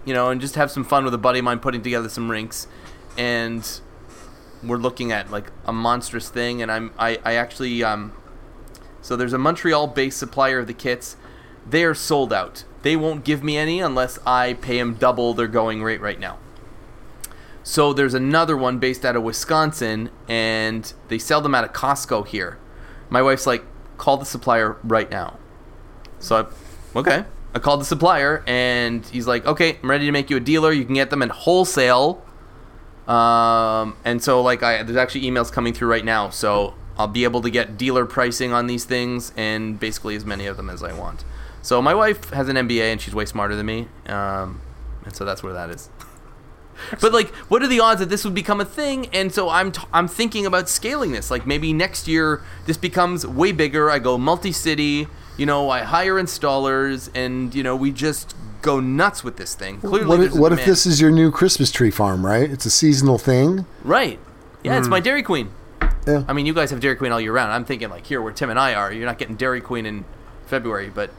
B: you know, and just have some fun with a buddy of mine putting together some rinks. And we're looking at like a monstrous thing, and I'm I, I actually um. So there's a Montreal-based supplier of the kits. They are sold out. They won't give me any unless I pay them double their going rate right now. So there's another one based out of Wisconsin, and they sell them at a Costco here. My wife's like, call the supplier right now. So I okay. I called the supplier, and he's like, okay, I'm ready to make you a dealer. You can get them at wholesale. Um, and so like I there's actually emails coming through right now, so I'll be able to get dealer pricing on these things and basically as many of them as I want. So my wife has an MBA and she's way smarter than me, um, and so that's where that is. but like, what are the odds that this would become a thing? And so I'm t- I'm thinking about scaling this. Like maybe next year this becomes way bigger. I go multi-city. You know, I hire installers, and you know we just go nuts with this thing. Clearly,
D: what if, what if this is your new Christmas tree farm, right? It's a seasonal thing.
B: Right. Yeah, it's my hmm. Dairy Queen.
D: Yeah.
B: I mean, you guys have Dairy Queen all year round. I'm thinking like here where Tim and I are, you're not getting Dairy Queen in February, but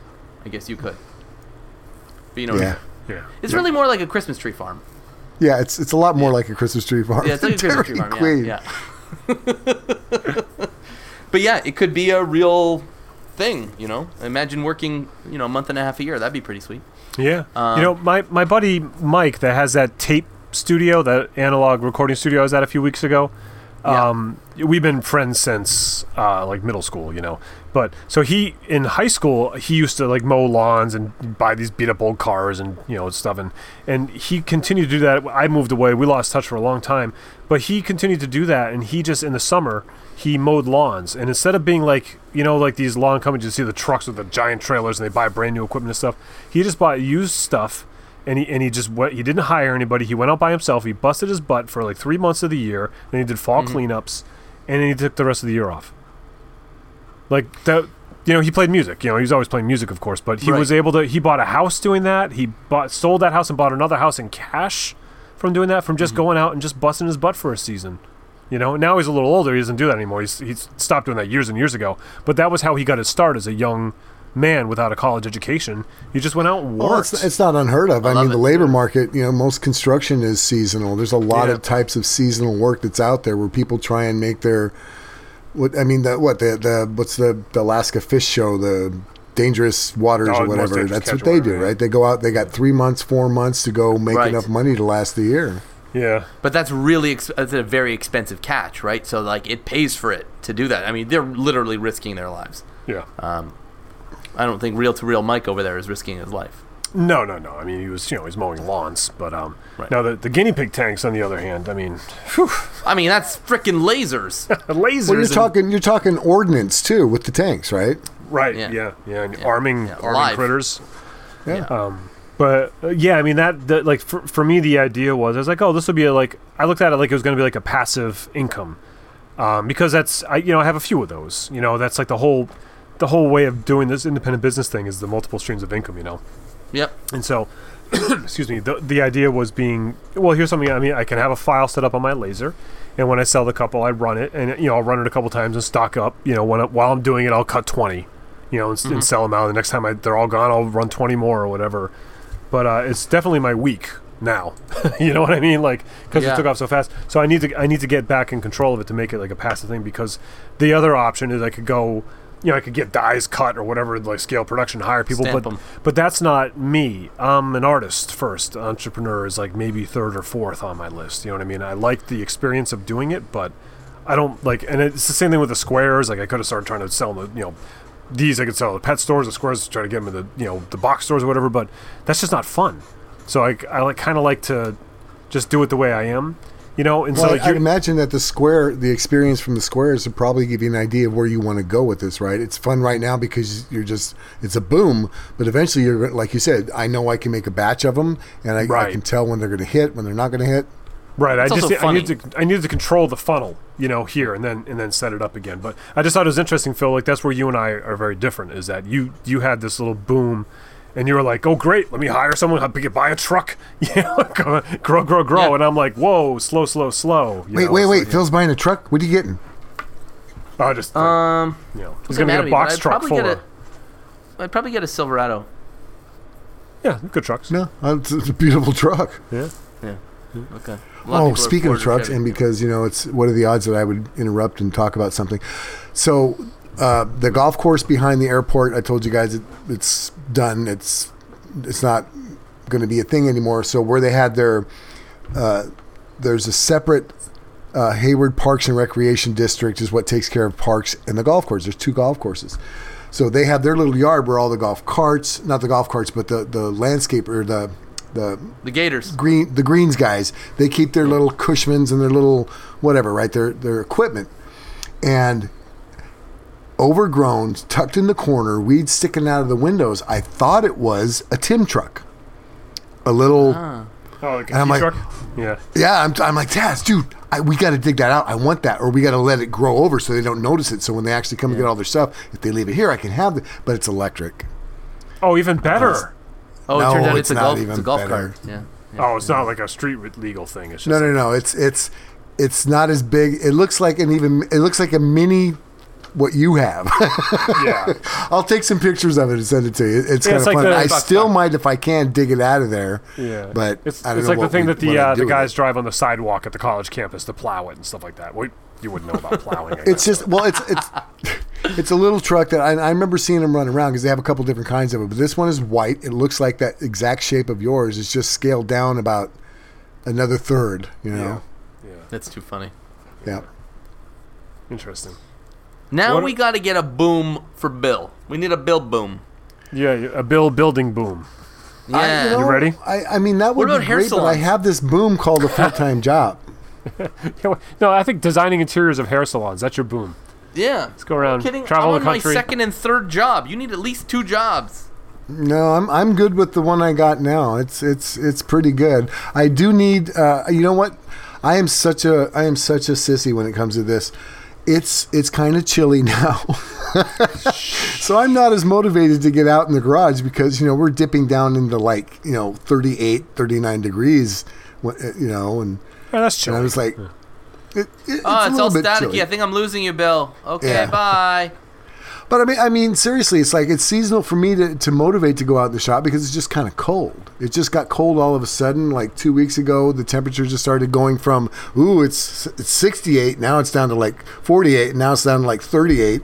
B: I guess you could. But you know,
D: Yeah.
C: Yeah.
B: it's really more like a Christmas tree farm.
D: Yeah, it's it's a lot more like a Christmas tree farm.
B: Yeah, it's like a Christmas tree farm.
D: Queen.
B: Yeah. yeah. but yeah, it could be a real thing. You know, imagine working you know a month and a half a year. That'd be pretty sweet.
C: Yeah.
B: Um,
C: you know, my, my buddy Mike that has that tape studio, that analog recording studio I was at a few weeks ago.
B: Yeah.
C: Um, we've been friends since uh, like middle school, you know. But so he in high school he used to like mow lawns and buy these beat up old cars and you know stuff and and he continued to do that. I moved away. We lost touch for a long time, but he continued to do that and he just in the summer he mowed lawns. And instead of being like you know like these lawn companies you see the trucks with the giant trailers and they buy brand new equipment and stuff he just bought used stuff and he and he just went he didn't hire anybody. He went out by himself. He busted his butt for like three months of the year. Then he did fall mm-hmm. cleanups and then he took the rest of the year off like that you know he played music you know he was always playing music of course but he
B: Right.
C: was able to he bought a house doing that he bought sold that house and bought another house in cash from doing that from just mm-hmm. going out and just busting his butt for a season you know now he's a little older he doesn't do that anymore he's, he's stopped doing that years and years ago but that was how he got his start as a young man without a college education he just went out and
D: Well,
C: worked
D: it's, it's not unheard of. I,
B: love
D: mean, the labor market, you know, most construction is seasonal. There's a lot
C: Yeah.
D: of types of seasonal work that's out there where people try and make their what I mean, the what the the what's the, the Alaska Fish Show, the dangerous waters
C: Oh,
D: or whatever. That's what they
C: whatever,
D: do,
C: yeah.
D: right? They go out. They got three months, four months to go make
B: Right.
D: enough money to last the year.
C: yeah
B: But that's really ex- that's a very expensive catch, right? So like it pays for it to do that. I mean, they're literally risking their lives.
C: yeah Um,
B: I don't think reel to reel Mike over there is risking his life.
C: No, no, no. I mean, he was, you know, he's mowing lawns, but um,
B: Right.
C: now the, the guinea pig tanks, on the other hand, I mean, whew,
B: I mean, that's freaking lasers.
C: lasers.
D: Well, you're
C: and-
D: talking you're talking ordnance too with the tanks, right?
C: right?
B: Yeah.
C: Yeah, yeah, and
B: Yeah.
C: arming,
B: Yeah,
C: arming
B: live.
C: critters.
D: Yeah.
C: Um, but uh, yeah, I mean that, that like for, for me, the idea was I was like, oh, this would be a, like I looked at it like it was going to be like a passive income, um, because that's I you know I have a few of those. You know, that's like the whole the whole way of doing this independent business thing is the multiple streams of income. You know.
B: Yep.
C: And so, excuse me, the, the idea was being well, here's something I mean, I can have a file set up on my laser, and when I sell the couple, I run it, and you know, I'll run it a couple times and stock up. You know, when while I'm doing it, I'll cut 20, you know, and, s- and sell them out. The next time I, they're all gone, I'll run 20 more or whatever. But uh, it's definitely my week now. you know what I mean? Like because
B: Yeah.
C: it took off so fast. So I need to I need to get back in control of it to make it like a passive thing. Because the other option is I could go. You know, I could get dies cut or whatever, like scale production, hire people,
B: Stamp
C: but
B: 'em.
C: but that's not me. I'm an artist first. Entrepreneur is like maybe third or fourth on my list. You know what I mean? I like the experience of doing it, but I don't like. And it's the same thing with the squares. Like I could have started trying to sell the you know these I could sell at pet stores, the squares try to get them in the you know the box stores or whatever. But that's just not fun. So I I like kind of like to just do it the way I am. You know, and
D: Well,
C: so like
D: I'd
C: you're,
D: imagine that the square, the experience from the squares, would probably give you an idea of where you want to go with this, right? It's fun right now because you're just, it's a boom, but eventually you're, like you said, I know I can make a batch of them, and I, I can tell when they're going to hit, when they're not going to hit.
C: Right. I just
B: also
C: I need to I need to control the funnel, you know, here and then and then set it up again. But I just thought it was interesting, Phil. Like that's where you and I are very different. Is that you you had this little boom, and you were like, oh great, let me hire someone, help me buy a truck, Yeah, know, grow grow grow.
B: Yeah.
C: And I'm like, whoa, slow slow slow. you
D: Wait,
C: know,
D: wait,
C: it's
D: wait.
C: like,
D: Phil's buying a truck. What are you getting?
C: I just
B: Um,
C: you know, he's gonna
B: matter
C: get a
B: me, but
C: box
B: I'd
C: truck
B: probably
C: full
B: get
C: of
B: a- I'd probably get a Silverado.
C: yeah, good trucks.
D: No, uh, it's, it's a beautiful truck.
C: Yeah.
B: Yeah. Okay.
D: Oh, speaking of trucks, and because you know, it's what are the odds that I would interrupt and talk about something? So, uh, the golf course behind the airport, I told you guys it, it's done. It's it's not going to be a thing anymore. So, where they had their uh, there's a separate uh, Hayward Parks and Recreation District is what takes care of parks and the golf course. There's two golf courses. So they have their little yard where all the golf carts, not the golf carts, but the the landscape or the the
B: The Gators.
D: green the greens guys they keep their little cushmans and their little whatever right their their equipment and overgrown tucked in the corner weeds sticking out of the windows i thought it was a tim truck a little
B: Ah.
C: Oh, like a
D: And I'm
C: tea
D: like-
C: truck? Yeah.
D: yeah i'm, I'm like Taz, dude I, we got to dig that out i want that or we got to let it grow over so they don't notice it so when they actually come and get all their stuff if they leave it here i can have it but it's electric
C: Oh, even better.
B: Oh, it
D: No,
B: turns out
D: it's
B: it's, a golf,
D: even
B: it's a golf
D: better.
B: cart. Yeah.
C: Oh, it's not like a street legal thing. It's just
D: No, no, no. It's it's it's not as big. It looks like an even. It looks like a mini. What you have.
C: yeah.
D: I'll take some pictures of it and send it to you. It's
C: Yeah,
D: kind
C: it's
D: of
C: like
D: fun.
C: the-
D: I still
B: fuck.
D: might if I can dig it out of there.
C: Yeah,
D: But
C: it's,
D: I don't
C: it's
D: know
C: like the thing
D: we-
C: that the uh, the guys
D: it.
C: drive on the sidewalk at the college campus to plow it and stuff like that. Well, you wouldn't know about plowing.
D: It's just well, it's it's it's a little truck that I, I remember seeing them run around because they have a couple different kinds of it. But this one is white. It looks like that exact shape of yours. It's just scaled down about another third. You know.
B: Yeah that's too funny.
D: Yeah.
C: interesting.
B: Now
C: What-
B: we got to get a boom for Bill. We need a Bill boom.
C: Yeah, a bill building boom.
B: Yeah.
D: I, you, know,
C: ready?
D: I, I mean that
B: What
D: would
B: about
D: be
B: hair
D: great, but I have this boom called a full time job.
C: No, I think designing interiors of hair salons. That's your boom.
B: yeah.
C: Let's go around,
B: Kidding?
C: travel
B: I'm
C: the
B: on
C: country.
B: my second and third job. You need at least two jobs.
D: No, I'm I'm good with the one I got now. It's it's it's pretty good. I do need uh, you know what? I am such a I am such a sissy when it comes to this. It's it's kind of chilly now. so I'm not as motivated to get out in the garage because you know we're dipping down into like, you know, 38, 39 degrees, uh, you know, and,
C: Oh, that's
D: and I was like it, it-
B: Oh,
D: a
B: it's,
D: little
B: all
D: bit
B: staticky.
D: chilly.
B: I think I'm losing you, Bill. Okay,
D: Yeah.
B: bye.
D: But I mean, I mean, seriously, it's like it's seasonal for me to, to motivate to go out in the shop because it's just kind of cold. It just got cold all of a sudden. Like two weeks ago, the temperature just started going from ooh, it's it's 68, now it's down to like 48, and now it's down to like 38.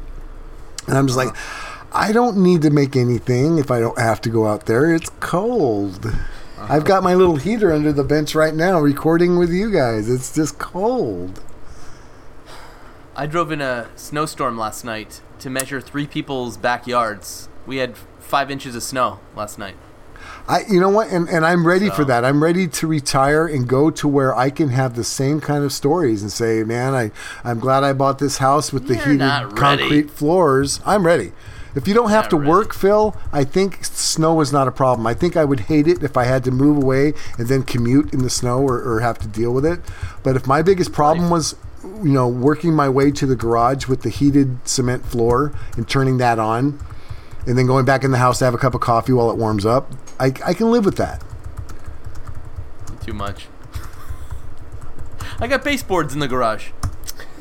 D: And I'm just like, uh-huh. I don't need to make anything if I don't have to go out there. It's cold. Uh-huh. I've got my little heater under the bench right now, recording with you guys. It's just cold.
B: I drove in a snowstorm last night to measure three people's backyards. We had five inches of snow last night.
D: I, you know what, and, and I'm ready for that. I'm ready to retire and go to where I can have the same kind of stories and say, man, I, I'm glad I bought this house with the
B: You're
D: heated concrete floors. I'm ready. If you don't have
B: Not
D: to
B: ready.
D: work, Phil, I think snow is not a problem. I think I would hate it if I had to move away and then commute in the snow or, or have to deal with it. But if my biggest problem was, you know, working my way to the garage with the heated cement floor and turning that on, and then going back in the house to have a cup of coffee while it warms up, I, I can live with that.
B: Too much. I got baseboards in the garage.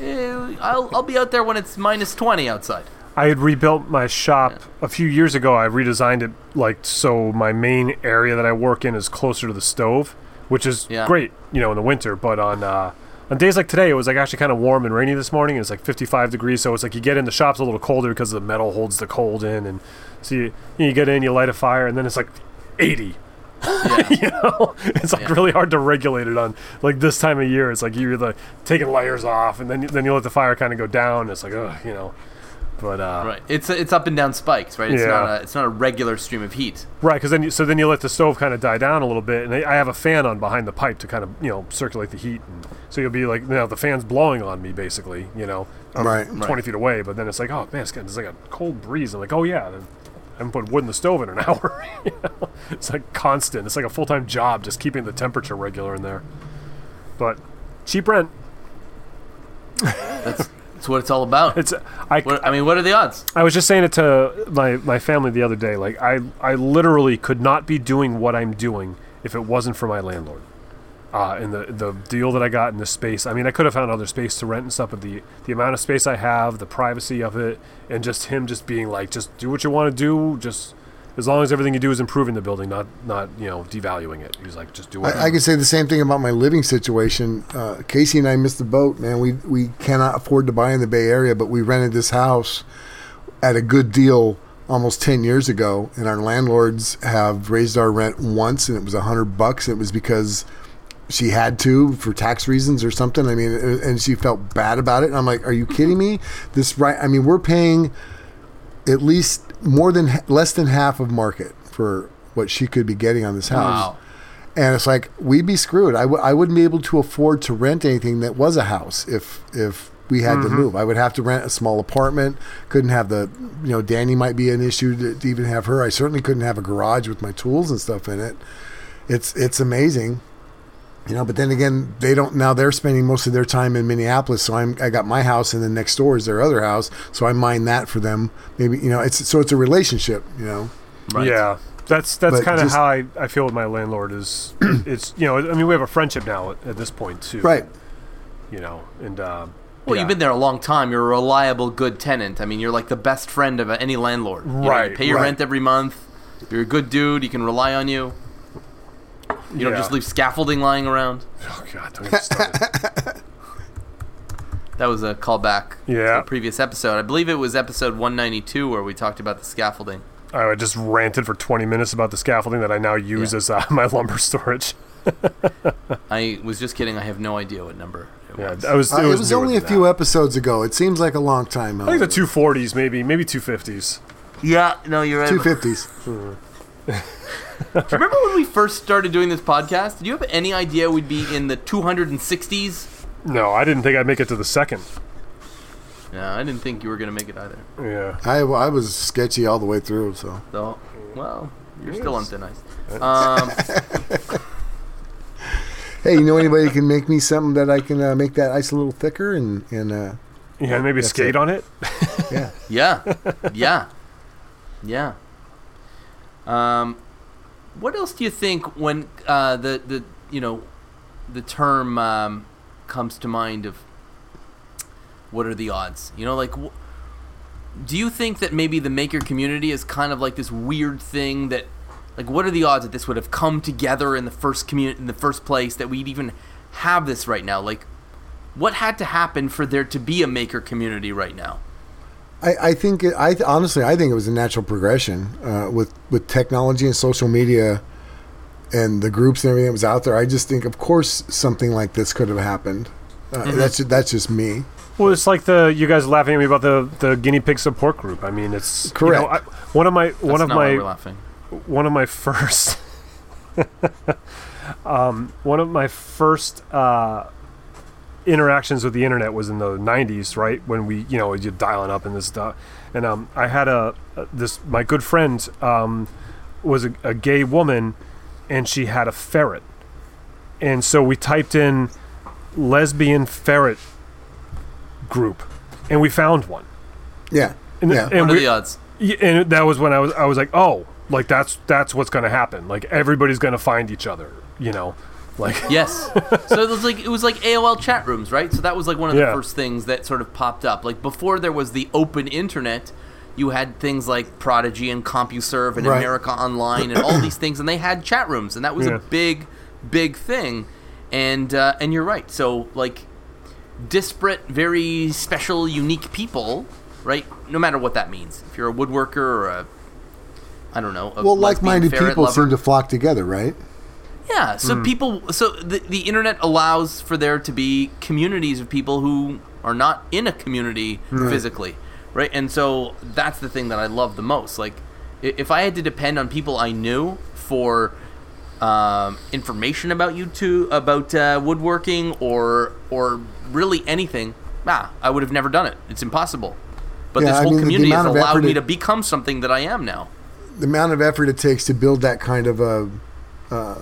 B: Eh, I'll, I'll be out there when it's minus 20 outside.
C: I had rebuilt my shop a few years ago. I redesigned it like so my main area that I work in is closer to the stove, which is
B: Yeah.
C: great, you know, in the winter. But on uh, on days like today, it was like actually kind of warm and rainy this morning. It was like 55 degrees, so it's like you get in the shop's a little colder because the metal holds the cold in, and so you you get in, you light a fire, and then it's like 80.
B: Yeah.
C: you know, it's like
B: Yeah.
C: really hard to regulate it on like this time of year. It's like you're like taking layers off, and then then you let the fire kind of go down. It's like, ugh, you know. But uh,
B: Right. It's it's up and down spikes, right? It's
C: Yeah.
B: not a it's not a regular stream of heat.
C: Right, because then you, so then you let the stove kind of die down a little bit, and I I have a fan on behind the pipe to kind of you know circulate the heat, and so you'll be like, you know, the fan's blowing on me basically, you know, I'm
D: Right.
C: twenty
B: Right.
C: feet away, but then it's like, oh man, it's, got, it's like a cold breeze. I'm like, oh yeah, I haven't put wood in the stove in an hour. you know? It's like constant. It's like a full time job just keeping the temperature regular in there. But cheap rent.
B: That's that's what it's all about.
C: It's I
B: What, I mean, what are the odds?
C: I was just saying it to my, my family the other day. Like I I literally could not be doing what I'm doing if it wasn't for my landlord. Uh, and the the deal that I got in this space. I mean, I could have found other space to rent and stuff, but the the amount of space I have, the privacy of it, and just him just being like, just do what you want to do. Just as long as everything you do is improving the building, not not you know devaluing it. He's like, just do it.
D: I, I can say the same thing about my living situation. Uh, Casey and I missed the boat, man. We we cannot afford to buy in the Bay Area, but we rented this house at a good deal almost ten years ago, and our landlords have raised our rent once, and it was a hundred bucks. It was because she had to for tax reasons or something. I mean, and she felt bad about it. And I'm like, are you kidding me? This right? I mean, we're paying at least more than less than half of market for what she could be getting on this house.
B: Wow.
D: And it's like we'd be screwed. I w- I wouldn't be able to afford to rent anything that was a house if if we had to mm-hmm. move. I would have to rent a small apartment. Couldn't have the you know Danny might be an issue to, to even have her. I certainly couldn't have a garage with my tools and stuff in it. It's it's amazing. You know, but then again, they don't now. They're spending most of their time in Minneapolis, so I'm I got my house, and then next door is their other house, so I mind that for them. Maybe you know, it's so it's a relationship. You know,
B: Right.
C: Yeah, that's that's kind of how I, I feel with my landlord. Is it's you know I mean we have a friendship now at, at this point too.
D: right?
C: You know, and um,
B: Well,
C: yeah.
B: you've been there a long time. You're a reliable, good tenant. I mean, you're like the best friend of any landlord. You know, you
C: Right,
B: pay your
D: right.
B: rent every month. You're a good dude. You can rely on you. You don't
C: Yeah.
B: just leave scaffolding lying around.
C: Oh God, don't get started.
B: That was a callback to
C: Yeah.
B: a previous episode. I believe it was episode 192 where we talked about the scaffolding.
C: I just ranted for 20 minutes about the scaffolding that I now use
B: Yeah.
C: as uh, my lumber storage.
B: I was just kidding. I have no idea what number it
C: Yeah,
B: was.
C: I was.
D: Uh, it was only a few
C: that.
D: episodes ago. It seems like a long time.
C: I think the 240s, maybe, maybe 250s.
B: yeah, no, you're right.
D: Two fifties.
B: Remember when we first started doing this podcast? Did you have any idea we'd be in the 260s?
C: No, I didn't think I'd make it to the second.
B: No, I didn't think you were going to make it either.
C: Yeah.
D: I, I was sketchy all the way through. So
B: So, well, you're still on thin ice. Um,
D: hey, you know anybody who can make me something that I can uh, make that ice a little thicker and and uh,
C: Yeah, maybe skate
D: it.
C: on it.
D: yeah.
B: yeah, yeah, yeah. Um, what else do you think when uh, the the you know the term um, comes to mind of what are the odds? You know, like. Do you think that maybe the maker community is kind of like this weird thing that like what are the odds that this would have come together in the first community in the first place that we'd even have this right now like what had to happen for there to be a maker community right now
D: I, I think it, I honestly I think it was a natural progression uh, with with technology and social media and the groups and everything that was out there. I just think, of course, something like this could have happened. Uh,
B: Mm-hmm.
D: That's that's just me.
C: Well, it's like the you guys laughing at me about the the guinea pig support group. I mean, it's you know,
D: Correct.
C: I, one of my
B: That's
C: one of
B: not
C: my
B: we're laughing
C: one of my first um, one of my first uh, interactions with the internet was in the 90s right? When we you know you dialing up and this stuff. And um, i had a this my good friend um, was a, a gay woman and she had a ferret. And so we typed in lesbian ferret group and we found one.
D: Yeah,
C: and,
D: yeah.
C: and
B: what are
C: we,
B: the odds?
C: Yeah, and that was when I was I was like, oh, like that's that's what's gonna happen. Like everybody's gonna find each other, you know, like
B: yes so it was like it was like aol chat rooms right so that was like one of the
C: Yeah.
B: first things that sort of popped up like before there was the open internet you had things like prodigy and compuserve and
D: Right.
B: america online and all these things and they had chat rooms and that was
C: Yeah.
B: a big big thing and uh, and you're right so like disparate very special unique people right no matter what that means if you're a woodworker or a i don't know a
D: well, like-minded people
B: lover.
D: seem to flock together, right?
B: Yeah, so people, so the, the internet allows for there to be communities of people who are not in a community physically, right? And so that's the thing that I love the most. Like, if I had to depend on people I knew for um, information about you two, about uh, woodworking or or really anything, ah, I would have never done it. It's impossible. But
D: Yeah,
B: this
D: I
B: whole
D: mean,
B: community has allowed me to become something that I am now.
D: the amount of effort it takes to build that kind of a, uh,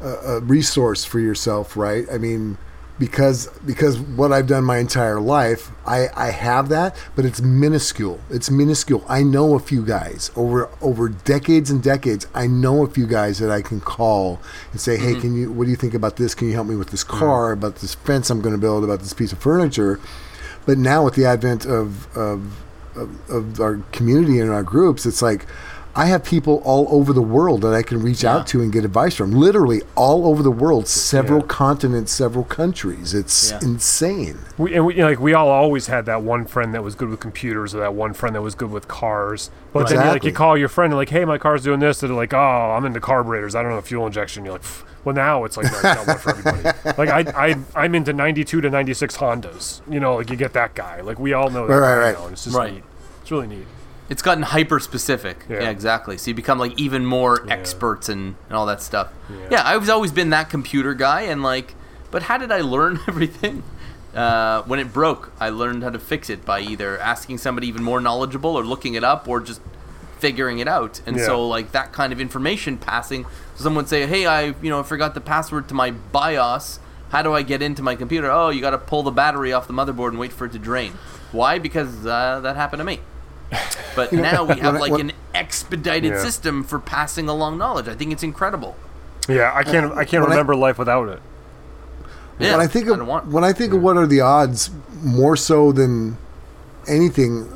D: a, a resource for yourself, right? I mean, because because what I've done my entire life, I, I have that, but it's minuscule. It's minuscule. I know a few guys over over decades and decades. I know a few guys that I can call and say, "Hey, mm-hmm. can you? What do you think about this? Can you help me with this mm. car? About this fence I'm going to build? About this piece of furniture?" But now with the advent of of of, of our community and our groups, it's like I have people all over the world that I can reach out to and get advice from. Literally all over the world, several
C: Yeah.
D: continents, several countries. It's
B: Yeah.
D: insane.
C: we and we, you know, like we all always had that one friend that was good with computers or that one friend that was good with cars. But then you, like you call your friend and like, hey, my car's doing this, and they're like, oh, I'm into carburetors. I don't know fuel injection. You're like, "Pff." well, now it's like no, it's not one for everybody. like I, I I'm into 92 to 96 Hondas. You know, like you get that guy. Like we all know that
D: Right, right,
C: guy
D: right.
C: now, and it's just
B: Right.
C: neat. It's really neat.
B: It's gotten hyper specific. Yeah.
C: Yeah.
B: exactly. So you become like even more experts and, and all that stuff. Yeah. I've always been that computer guy, and like, but how did I learn everything? Uh, when it broke, I learned how to fix it by either asking somebody even more knowledgeable or looking it up or just figuring it out. And
C: Yeah.
B: so like that kind of information passing, someone say, "Hey, I you know forgot the password to my BIOS. How do I get into my computer? Oh, you got to pull the battery off the motherboard and wait for it to drain. Why? Because uh, that happened to me. But now we have like an expedited
C: Yeah.
B: system for passing along knowledge. I think it's incredible.
C: Yeah, I can't. I can't
D: when I-
C: remember life without it.
B: Yeah,
D: when I think of
B: don't want-
D: when I think of what are the odds, more so than anything.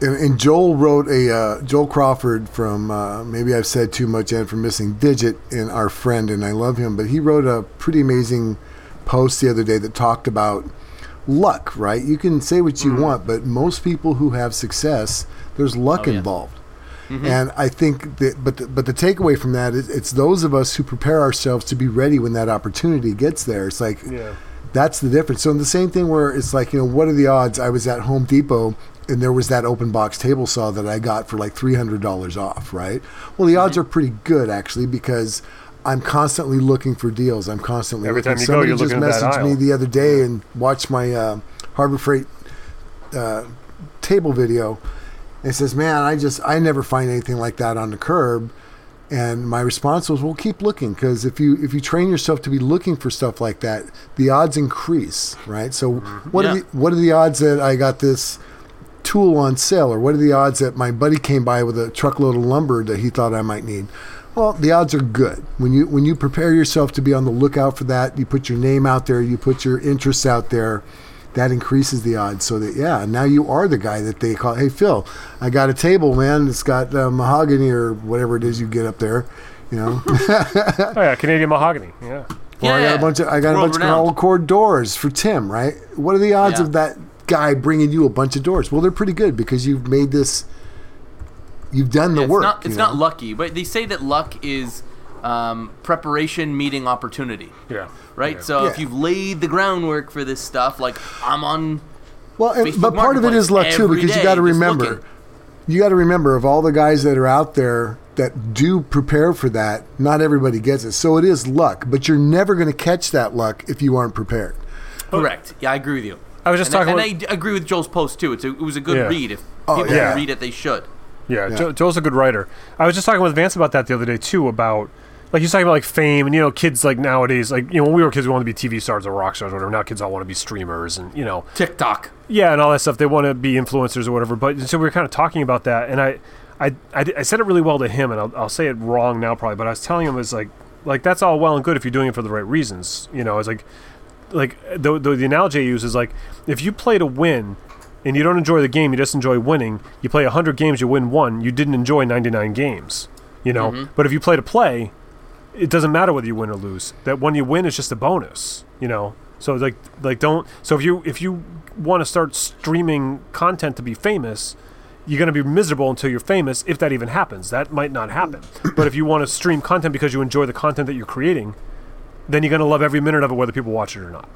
D: And, and Joel wrote a uh, Joel Crawford from uh, maybe I've said too much and from Missing Digit and our friend and I love him, but he wrote a pretty amazing post the other day that talked about luck. Right, you can say what you want, but most people who have success, there's luck
B: Mm-hmm. Oh, yeah.
D: involved. And I think that, but the, but the takeaway from that is, it's those of us who prepare ourselves to be ready when that opportunity gets there. It's like,
C: Yeah.
D: that's the difference. So the same thing where it's like, you know, what are the odds? I was at Home Depot and there was that open box table saw that I got for like three hundred dollars off, right? Well, the odds are pretty good actually because I'm constantly looking for deals. I'm constantly
C: Every
D: looking.
C: time you go, you're
D: just
C: looking at that
D: messaged me the other day and watched my uh, Harbor Freight uh, table video. And says, "Man, I just I never find anything like that on the curb." And my response was, "Well, keep looking because if you if you train yourself to be looking for stuff like that, the odds increase, right? So, what are the what are the odds that I got this tool on sale, or what are the odds that my buddy came by with a truckload of lumber that he thought I might need? Well, the odds are good when you when you prepare yourself to be on the lookout for that. You put your name out there, you put your interests out there. That increases the odds, so that yeah, now you are the guy that they call. Hey, Phil, I got a table, man. It's got uh, mahogany or whatever it is you get up there. You know,
C: Oh yeah, Canadian mahogany. Yeah.
D: or I got a bunch of I got a bunch of
B: world-renowned.
D: cord doors for Tim. Right? What are the odds
B: Yeah.
D: of that guy bringing you a bunch of doors? Well, they're pretty good because you've made this. You've done the
B: Yeah, it's
D: work.
B: not it's
D: you
B: not lucky, but they say that luck is um, preparation meeting opportunity.
C: Yeah.
B: Right,
C: Yeah.
B: so if you've laid the groundwork for this stuff, like I'm on
D: Well, and, but part of it is luck too, because you got to remember,
B: looking.
D: you got to remember of all the guys that are out there that do prepare for that. Not everybody gets it, so it is luck. But you're never going to catch that luck if you aren't prepared.
B: correct. Yeah, I agree with you.
C: I was just
B: and,
C: talking
B: I, and
C: about-
B: I d- agree with Joel's post too. It's a, it was a good
C: Yeah.
B: read. If
D: Oh,
B: people
D: yeah.
B: can read it, they should.
C: Yeah,
D: Yeah.
C: Jo- Joel's a good writer. I was just talking with Vance about that the other day too. About like he's talking about like fame and you know kids like nowadays like you know when we were kids we wanted to be TV stars or rock stars or whatever. Now kids all want to be streamers and you know
B: TikTok.
C: yeah and all that stuff. They want to be influencers or whatever. But so we were kind of talking about that and I I, I, I said it really well to him and I'll, I'll say it wrong now probably. But I was telling him it's like like that's all well and good if you're doing it for the right reasons. You know it's like like the, the, the analogy I use is like if you play to win and you don't enjoy the game, you just enjoy winning. You play 100 games, you win one. You didn't enjoy 99 games, you know. Mm-hmm. But if you play to play, it doesn't matter whether you win or lose. That when you win is just a bonus, you know. So like like don't. So if you if you want to start streaming content to be famous, you're going to be miserable until you're famous. If that even happens, that might not happen. but if you want to stream content because you enjoy the content that you're creating, then you're going to love every minute of it, whether people watch it or not.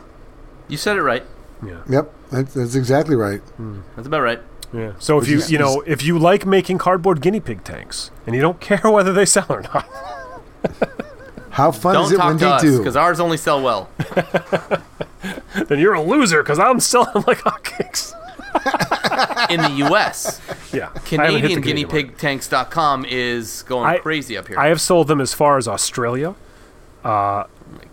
B: You said it right.
C: Yeah.
D: Yep, that's, that's exactly right. Hmm.
B: That's about right.
C: Yeah. So if you you know if you like making cardboard guinea pig tanks and you don't care whether they sell or not,
D: How fun
B: Don't
D: is it
B: talk
D: when
B: to
D: they
B: us
D: do?
B: because ours only sell well.
C: then you're a loser because I'm selling like hotcakes.
B: In the U.S.,
C: Yeah. I haven't hit the
B: Canadian
C: market.
B: GuineaPigTanks.com is going
C: I-
B: crazy up here.
C: I have sold them as far as Australia.
B: oh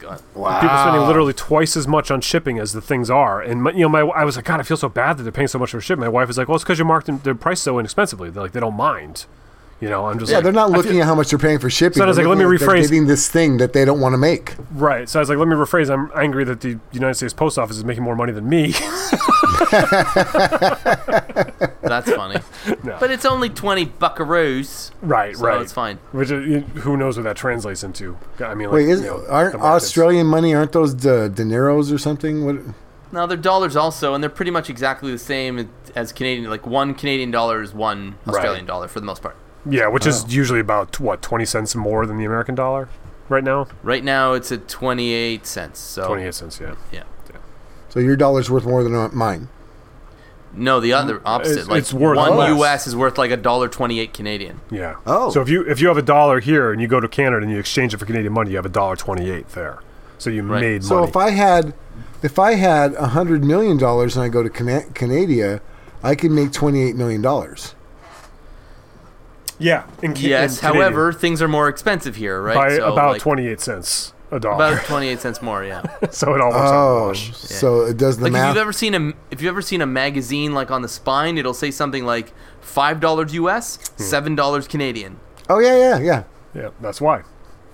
B: my god.
C: People spending literally twice as much on shipping as the things are, and my, you know, my I was like, God, I feel so bad that they're paying so much for shipping. My wife was like, Well, it's because you marked them, their price so inexpensively. They're like, they don't mind. You know, I'm just
D: yeah,
C: like,
D: they're not looking
C: feel-
D: at how much they're paying for shipping.
C: So I was
D: They're
C: like, let me
D: looking
C: rephrase.
D: Getting this thing that they don't want to make.
C: right. So I was like, let me rephrase. I'm angry that the United States Post Office is making more money than me.
B: That's funny.
C: No.
B: But it's only 20 buckaroos.
C: right,
B: So
C: right.
B: it's fine.
C: Which uh, who knows what that translates into? I mean, like,
D: Wait, is,
C: you know,
D: aren't. Australian money? Aren't those the dineros or something? What?
B: No, they're dollars also, and they're pretty much exactly the same as Canadian. Like one Canadian dollar is one Australian dollar for the most part.
C: Yeah, which
D: Oh.
C: is usually about what twenty cents more than the American dollar right now.
B: Right now, it's at 28 cents. So
C: Twenty eight cents. Yeah.
B: yeah.
D: So your dollar's worth more than uh, mine.
B: No, the other opposite.
C: It's-
B: like
C: it's worth
B: one
C: less.
B: US is worth like a dollar twenty eight Canadian.
C: Yeah.
D: Oh.
C: So if you if you have a dollar here and you go to Canada and you exchange it for Canadian money, you have a dollar twenty eight there. So you
B: Right.
C: made
D: So
C: money.
D: if I had, if I had a hundred million dollars and I go to Cana- Canada, I can make twenty eight million dollars.
C: Yeah. In, Ca-
B: Yes,
C: in
B: however, things are more expensive here, right?
C: by
B: So,
C: about
B: like,
C: twenty eight cents a dollar.
B: about twenty eight cents more. Yeah.
C: so it all works out in
D: Oh,
C: wash.
D: so it does the
B: Like if you've ever seen a if you've ever seen a magazine like on the spine, it'll say something like five dollars US,
C: Hmm.
B: seven dollars Canadian.
D: oh yeah, yeah, yeah.
C: Yeah, that's why.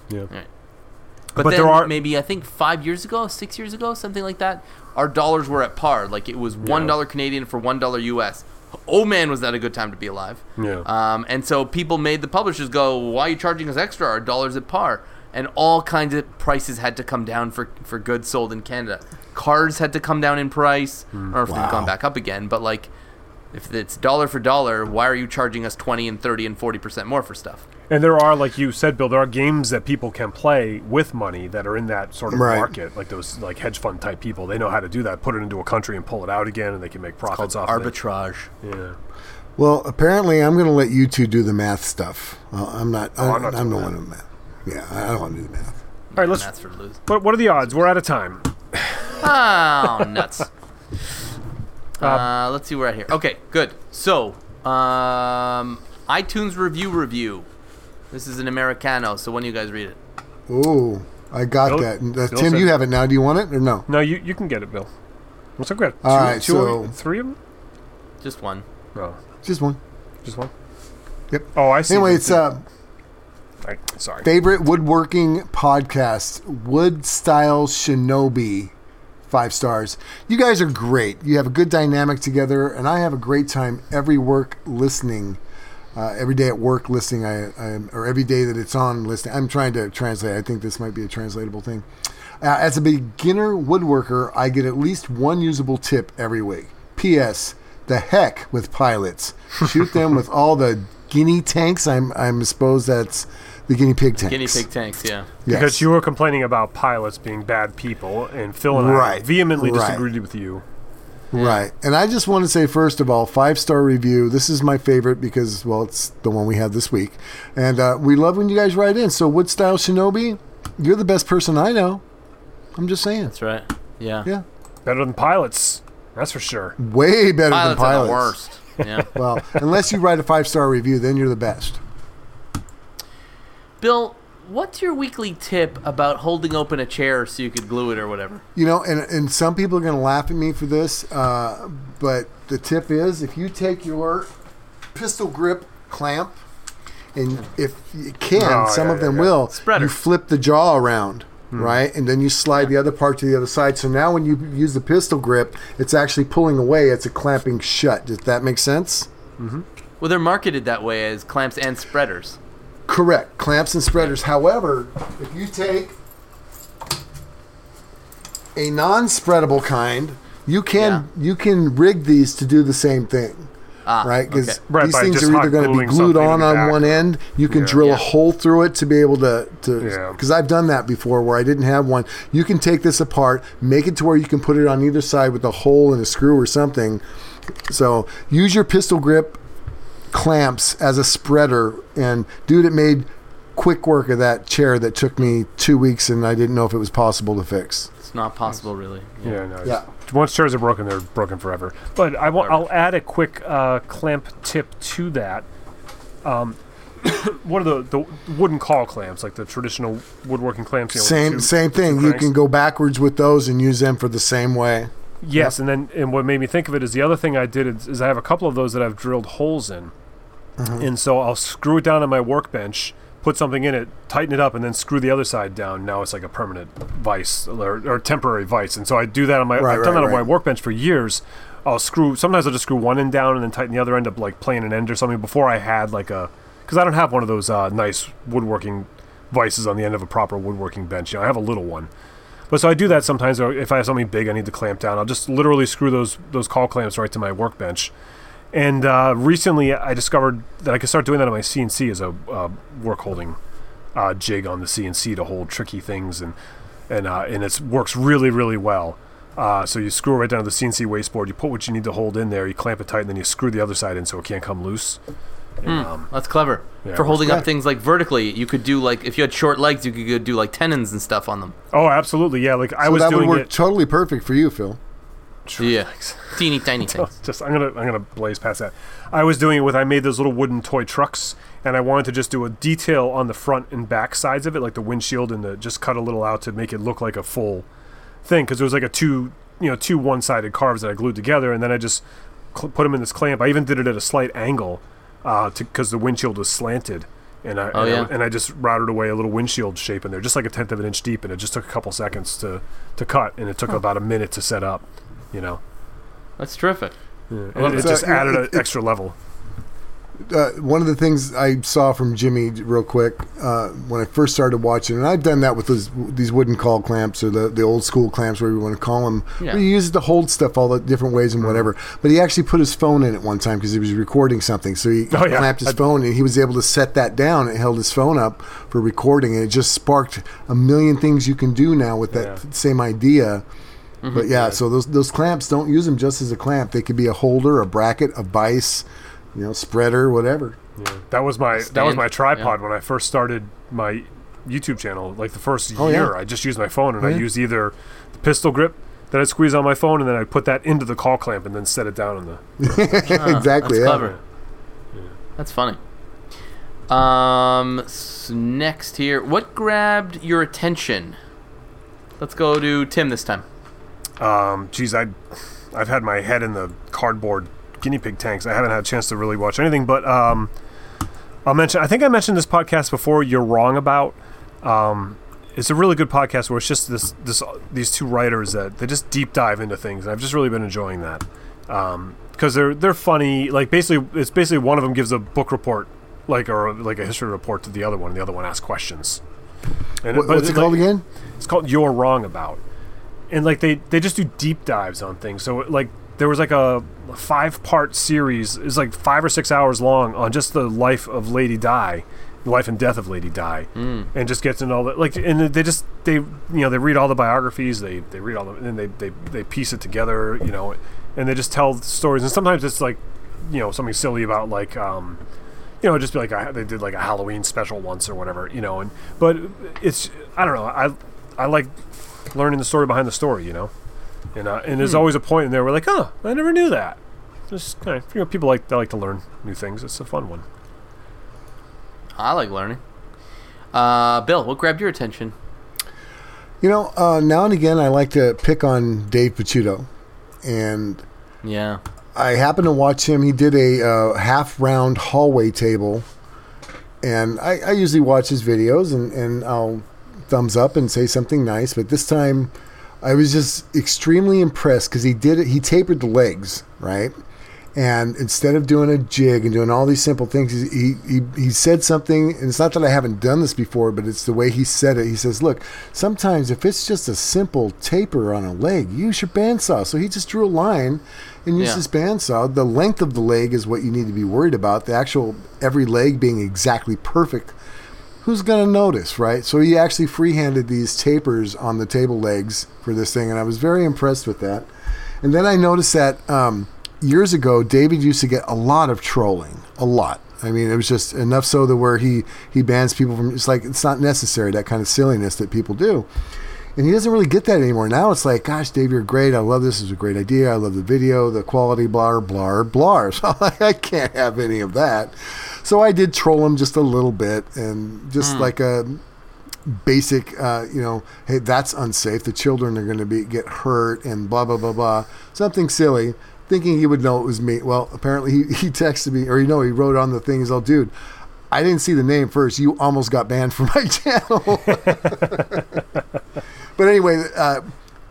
C: Yeah.
B: But,
C: But
B: then
C: there are-
B: maybe I think five years ago, six years ago, something like that, our dollars were at par. Like it was one dollar Canadian for one dollar US. Oh man, was that a good time to be alive?
C: Yeah.
B: Um, and so people made the publishers go, "Why are you charging us extra? Our dollars at par." And all kinds of prices had to come down for for goods sold in Canada. Cars had to come down in price, or if they've gone back up again. But like, if it's dollar for dollar, why are you charging us twenty and thirty and forty percent more for stuff?
C: And there are, like you said, Bill, there are games that people can play with money that are in that sort of
D: Right.
C: market, like those like hedge fund type people. They know how to do that. Put it into a country and pull it out again, and they can make profits off
B: Arbitrage.
C: of it. Arbitrage. Yeah.
D: Well, apparently, I'm going to let you two do the math stuff. Well, I'm not.
C: Oh,
D: I,
C: I'm not
D: I'm the one doing math. Yeah, I don't want to do the math.
C: All right, let's.
B: That's for lose.
C: What, what are the odds? We're out of time.
B: Oh, nuts. Uh, let's see where I here. Okay, good. So, um, iTunes review review. This is an Americano, so when do you guys read it?
D: Ooh, I got
C: Bill-
D: that. Uh,
C: Bill
D: Tim,
C: said-
D: you have it now. Do you want it or no?
C: No, you you can get it, Bill. What's up, good?
D: All
C: two,
D: right, so-
C: three of them.
B: Just one.
C: No,
D: Just one.
C: just one.
D: Yep.
C: Oh, I see.
D: Anyway, it's uh,
C: Right, sorry.
D: favorite woodworking podcast, Wood Style Shinobi. Five stars. You guys are great. You have a good dynamic together, and I have a great time every work listening. Uh, every day at work listening, I, I or every day that it's on listening. I'm trying to translate. I think this might be a translatable thing. Uh, as a beginner woodworker, I get at least one usable tip every week. P.S. The heck with pilots. Shoot them with all the guinea tanks. I'm I'm suppose that's the guinea pig tanks.
B: Guinea pig tanks, yeah.
D: Yes.
C: Because you were complaining about pilots being bad people, and Phil and I
D: Right,
C: vehemently
D: right.
C: disagreed with you.
D: Right. And I just want to say, first of all, five star review. This is my favorite because, well, it's the one we had this week. And uh, we love when you guys write in. So, Wood Style Shinobi, you're the best person I know. I'm just saying.
B: That's right. Yeah.
D: Yeah.
C: Better than pilots, that's for sure.
D: Way better
B: Pilots,
D: than
B: are
D: pilots.
B: the worst. Yeah.
D: Well, unless you write a five star review, then you're the best.
B: Bill, what's your weekly tip about holding open a chair so you could glue it or whatever?
D: You know, and, and some people are going to laugh at me for this, uh, but the tip is if you take your pistol grip clamp, and if you can,
C: Oh,
D: some
C: yeah,
D: of
C: yeah,
D: them
C: yeah.
D: will,
B: Spreader.
D: you flip the jaw around, right? And then you slide the other part to the other side. So now when you use the pistol grip, it's actually pulling away, it's a clamping shut. Does that make sense?
B: Well, they're marketed that way as clamps and spreaders.
D: Correct. Clamps and spreaders. However, if you take a non-spreadable kind, you can you can rig these to do the same thing.
B: Ah,
D: right? Because
B: okay.
C: Right,
D: these
C: by
D: things are either going to be glued on on
C: back.
D: one end. You can
C: Yeah.
D: drill
B: Yeah.
D: a hole through it to be able to to
C: Yeah.
D: because I've done that before where I didn't have one. You can take this apart, make it to where you can put it on either side with a hole and a screw or something. So use your pistol grip clamps as a spreader, and dude, it made quick work of that chair that took me two weeks, and I didn't know if it was possible to fix.
B: It's not possible, really.
C: Yeah, no.
D: Yeah.
C: Once chairs are broken, they're broken forever. But I will, add a quick uh, clamp tip to that. Um, what are the, the wooden call clamps, like the traditional woodworking clamps? You know,
D: Same
C: two-
D: same thing. You can go backwards with those and use them for the same way.
C: Yes, and then and what made me think of it is the other thing I did is, is I have a couple of those that I've drilled holes in, and so I'll screw it down on my workbench, put something in it, tighten it up, and then screw the other side down. Now it's like a permanent vice or, or temporary vice, and so I do that on my.
D: Right,
C: I've done
D: right,
C: that on my workbench for years. I'll screw. Sometimes I'll just screw one end down and then tighten the other end up, like playing an end or something. Before I had like a, because I don't have one of those uh, nice woodworking vices on the end of a proper woodworking bench. You know, I have a little one. But so I do that sometimes. Or if I have something big I need to clamp down, I'll just literally screw those those call clamps right to my workbench. And uh, recently, I discovered that I could start doing that on my CNC as a uh, work holding uh, jig on the CNC to hold tricky things, and and uh, and it works really really well. Uh, so you screw right down to the CNC wasteboard. You put what you need to hold in there. You clamp it tight, and then you screw the other side in so it can't come loose. And, um,
B: That's clever.
C: Yeah,
B: For holding
D: works
B: up things like vertically, you could do like if you had short legs, you could go do like tenons and stuff on them.
C: oh, absolutely, yeah. Like I
D: So
C: was
D: that would work
C: it.
D: totally perfect for you, Phil.
B: Yeah, teeny tiny things.
C: just I'm gonna I'm gonna blaze past that. I was doing it with I made those little wooden toy trucks, and I wanted to just do a detail on the front and back sides of it, like the windshield, and the, just cut a little out to make it look like a full thing, because it was like a two you know two one-sided carves that I glued together, and then I just cl- put them in this clamp. I even did it at a slight angle, uh, because the windshield was slanted. And I,
B: Oh,
C: and,
B: yeah.
C: I, and I just routed away a little windshield shape in there, just like a tenth of an inch deep, and it just took a couple seconds to, to cut, and it took about a minute to set up, you know.
B: That's terrific.
C: And
B: love
C: it just
D: So, you know,
C: added an extra level.
D: uh, one of the things I saw from Jimmy, real quick, uh, when I first started watching, and I've done that with those, these wooden call clamps or the, the old school clamps, whatever you want to call them.
B: Yeah.
D: Where you use it to hold stuff all the different ways and whatever. But he actually put his phone in it one time because he was recording something. So he
C: Oh, yeah.
D: clamped his
C: I-
D: phone and he was able to set that down and held his phone up for recording. And it just sparked a million things you can do now with that
C: Yeah.
D: same idea.
B: Mm-hmm.
D: But yeah, so those those clamps don't use them just as a clamp. They could be a holder, a bracket, a vise, you know, spreader, whatever.
C: That was my that was my tripod when I first started my YouTube channel. Like the first
D: Oh, yeah.
C: year, I just used my phone and
D: Oh,
C: I
D: yeah.
C: used either the pistol grip that I squeeze on my phone, and then I put that into the call clamp and then set it down on the.
D: exactly.
B: That's
D: yeah.
B: clever. That's funny. Um, s- next here, what grabbed your attention? Let's go to Tim this time.
C: Um, geez, I I've had my head in the cardboard guinea pig tanks. I haven't had a chance to really watch anything, but um, I'll mention. I think I mentioned this podcast before. You're wrong about. Um, it's a really good podcast where it's just this this these two writers that they just deep dive into things. And I've just really been enjoying that because they're they're funny. Like basically, it's basically one of them gives a book report, like or like a history report to the other one. and The other one asks questions. And
D: What,
C: but
D: what's it
C: like-
D: called again?
C: it's called You're Wrong About. And like they they just do deep dives on things. So like there was like a five part series, it's like five or six hours long on just the life of Lady Di, the life and death of Lady Di, and just gets into all that. Like and they just they you know they read all the biographies, they they read all the and they they they piece it together, you know, and they just tell stories. And sometimes it's like you know something silly about like um you know, just be like a, they did like a Halloween special once or whatever, you know. And but it's I don't know. I I like learning the story behind the story, you know. And uh, and there's always a point in there where like, oh, I never knew that. Just kind of, you know, people like they like to learn new things. It's a fun one.
B: I like learning. Uh, Bill, what grabbed your attention?
D: You know, uh, now and again, I like to pick on Dave Picciuto, and
B: Yeah.
D: I happened to watch him. He did a uh, half round hallway table, and I, I usually watch his videos and, and I'll thumbs up and say something nice. But this time, I was just extremely impressed because he did it. He tapered the legs right, and instead of doing a jig and doing all these simple things, he he he said something. And it's not that I haven't done this before, but it's the way he said it. He says, "Look, sometimes if it's just a simple taper on a leg, use your bandsaw." So he just drew a line and used
B: Yeah.
D: his bandsaw. The length of the leg is what you need to be worried about. The actual every leg being exactly perfect. Who's to notice, right? So he actually freehanded these tapers on the table legs for this thing, and I was very impressed with that. And then I noticed that um, years ago, David used to get a lot of trolling, a lot. I mean, it was just enough so that where he he bans people from. It's like it's not necessary that kind of silliness that people do. And he doesn't really get that anymore. Now it's like, gosh, Dave, you're great. I love this. This is a great idea. I love the video, the quality, blah, blah, blah. So I can't have any of that. So I did troll him just a little bit and just like a basic, uh, you know, hey, that's unsafe. The children are going to be get hurt and blah, blah, blah, blah. Something silly, thinking he would know it was me. Well, apparently he, he texted me, or you know, he wrote on the thing, he's all, dude, I didn't see the name first. You almost got banned from my channel. But anyway, uh,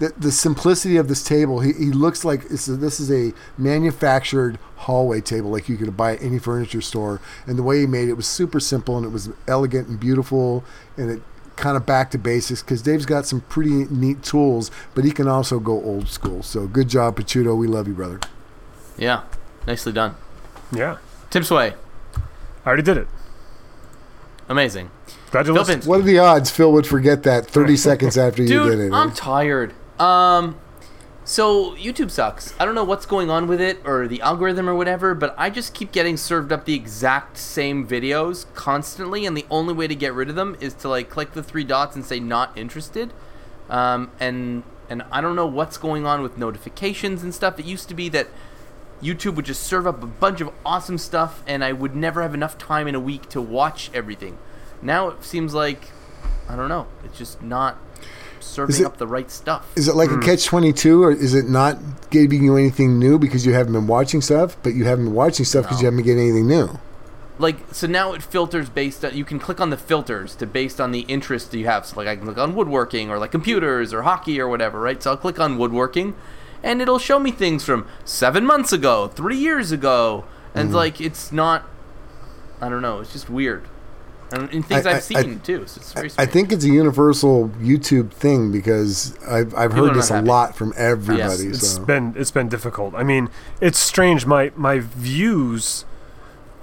D: the the simplicity of this table, he, he looks like it's a, this is a manufactured hallway table, like you could buy at any furniture store. And the way he made it was super simple, and it was elegant and beautiful, and it kind of back to basics. Because Dave's got some pretty neat tools, but he can also go old school. So good job, Picciuto. We love you, brother.
B: Yeah. Nicely done.
C: Yeah,
B: Tim Sway.
C: I already did it.
B: Amazing.
C: Congratulations.
D: What are the odds Phil would forget that 30 seconds after you
B: Dude,
D: did it?
B: I'm
D: eh?
B: tired. Um, So YouTube sucks. I don't know what's going on with it or the algorithm or whatever, but I just keep getting served up the exact same videos constantly, and the only way to get rid of them is to like click the three dots and say not interested. Um, and and I don't know what's going on with notifications and stuff. It used to be that YouTube would just serve up a bunch of awesome stuff, and I would never have enough time in a week to watch everything. Now it seems like I don't know. It's just not serving
D: it-
B: up the right stuff.
D: Is it like
C: Hmm.
D: a catch twenty two, or is it not giving you anything new because you haven't been watching stuff, but you haven't been watching stuff because
B: No.
D: you haven't been getting anything new?
B: like so now it filters based on you can click on the filters to based on the interest that you have so like i can click on woodworking or like computers or hockey or whatever right so i'll click on woodworking and it'll show me things from seven months ago three years ago and
D: Mm-hmm.
B: like it's not i don't know it's just weird and, and things
D: I-
B: I,
D: I-
B: have seen too so it's very
D: I think it's a universal YouTube thing because I've, I've
B: People
D: heard this a
B: happy.
D: lot from everybody.
C: It's
D: so.
C: been it's been difficult. I mean, it's strange. My my views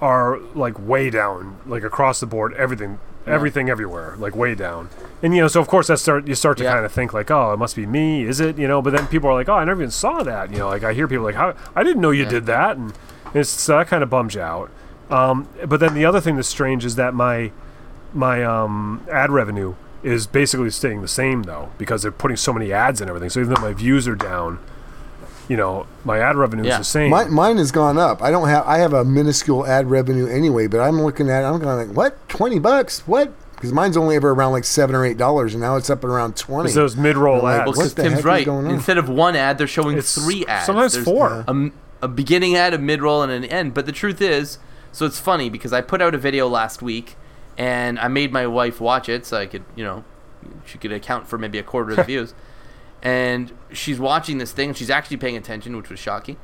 C: are like way down, like across the board. Everything, everything, everywhere, like way down. And you know, so of course that start you start to
B: Yeah.
C: kind of think like, oh, it must be me, is it? You know, but then people are like, oh, I never even saw that. You know, like I hear people like, how I didn't know you
B: Yeah.
C: did that, and it's so that kind of bums you out. Um, but then the other thing that's strange is that my my um, ad revenue is basically staying the same though because they're putting so many ads and everything. So even though my views are down, you know, my ad revenue
B: Yeah.
C: is the same.
D: My, mine has gone up. I don't have. I have a minuscule ad revenue anyway, but I'm looking at. it, I'm going like, what? Twenty bucks? What? Because mine's only ever around like seven or eight dollars, and now it's up at around twenty.
C: It's those mid-roll
D: Like,
C: ads.
B: well,
D: what
B: 'cause
D: the
B: Tim's
D: heck is going on?
B: instead of one ad they're showing
C: It's
B: three ads
C: sometimes
B: There's
C: four.
B: A beginning ad a mid-roll and an end but the truth is so it's funny because i put out a video last week and i made my wife watch it so i could you know she could account for maybe a quarter of the views and she's watching this thing and she's actually paying attention which was shocking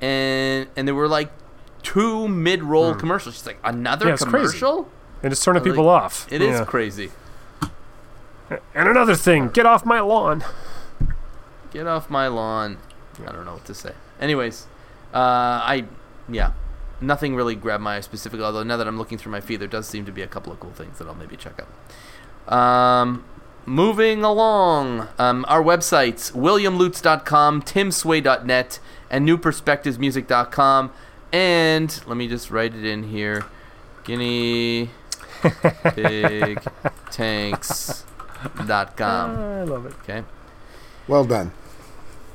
B: and and there were like two mid-roll commercials she's like another.
C: Yeah, it's crazy.
B: commercial
C: and it's turning
B: Like,
C: people off.
B: It is
C: Yeah.
B: crazy
C: And another thing, get off my lawn.
B: Get off my lawn. I don't know what to say. Anyways, uh, I yeah, nothing really grabbed my eye specifically. Although now that I'm looking through my feed, there does seem to be a couple of cool things that I'll maybe check out. Um, moving along, um, our websites: WilliamLutz.com, TimSway.net, and NewPerspectivesMusic.com. And let me just write it in here: Guinea Pig Tanks.com.
C: I love it.
B: Okay.
D: well done.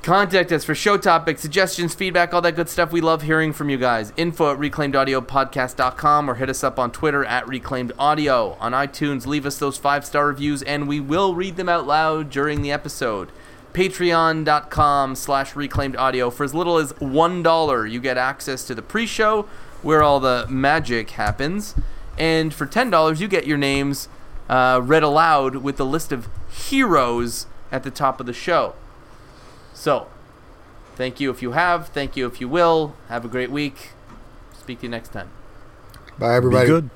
B: Contact us for show topics, suggestions, feedback, all that good stuff. We love hearing from you guys. Info at reclaimedaudiopodcast.com or hit us up on Twitter at reclaimed audio. On iTunes, leave us those five star reviews and we will read them out loud during the episode. Patreon.com slash reclaimed audio. For as little as $1, you get access to the pre show where all the magic happens. And for $10, you get your names uh, read aloud with the list of heroes at the top of the show. So, thank you if you have. Thank you if you will. Have a great week. Speak to you next time.
D: Bye, everybody.
C: Be good.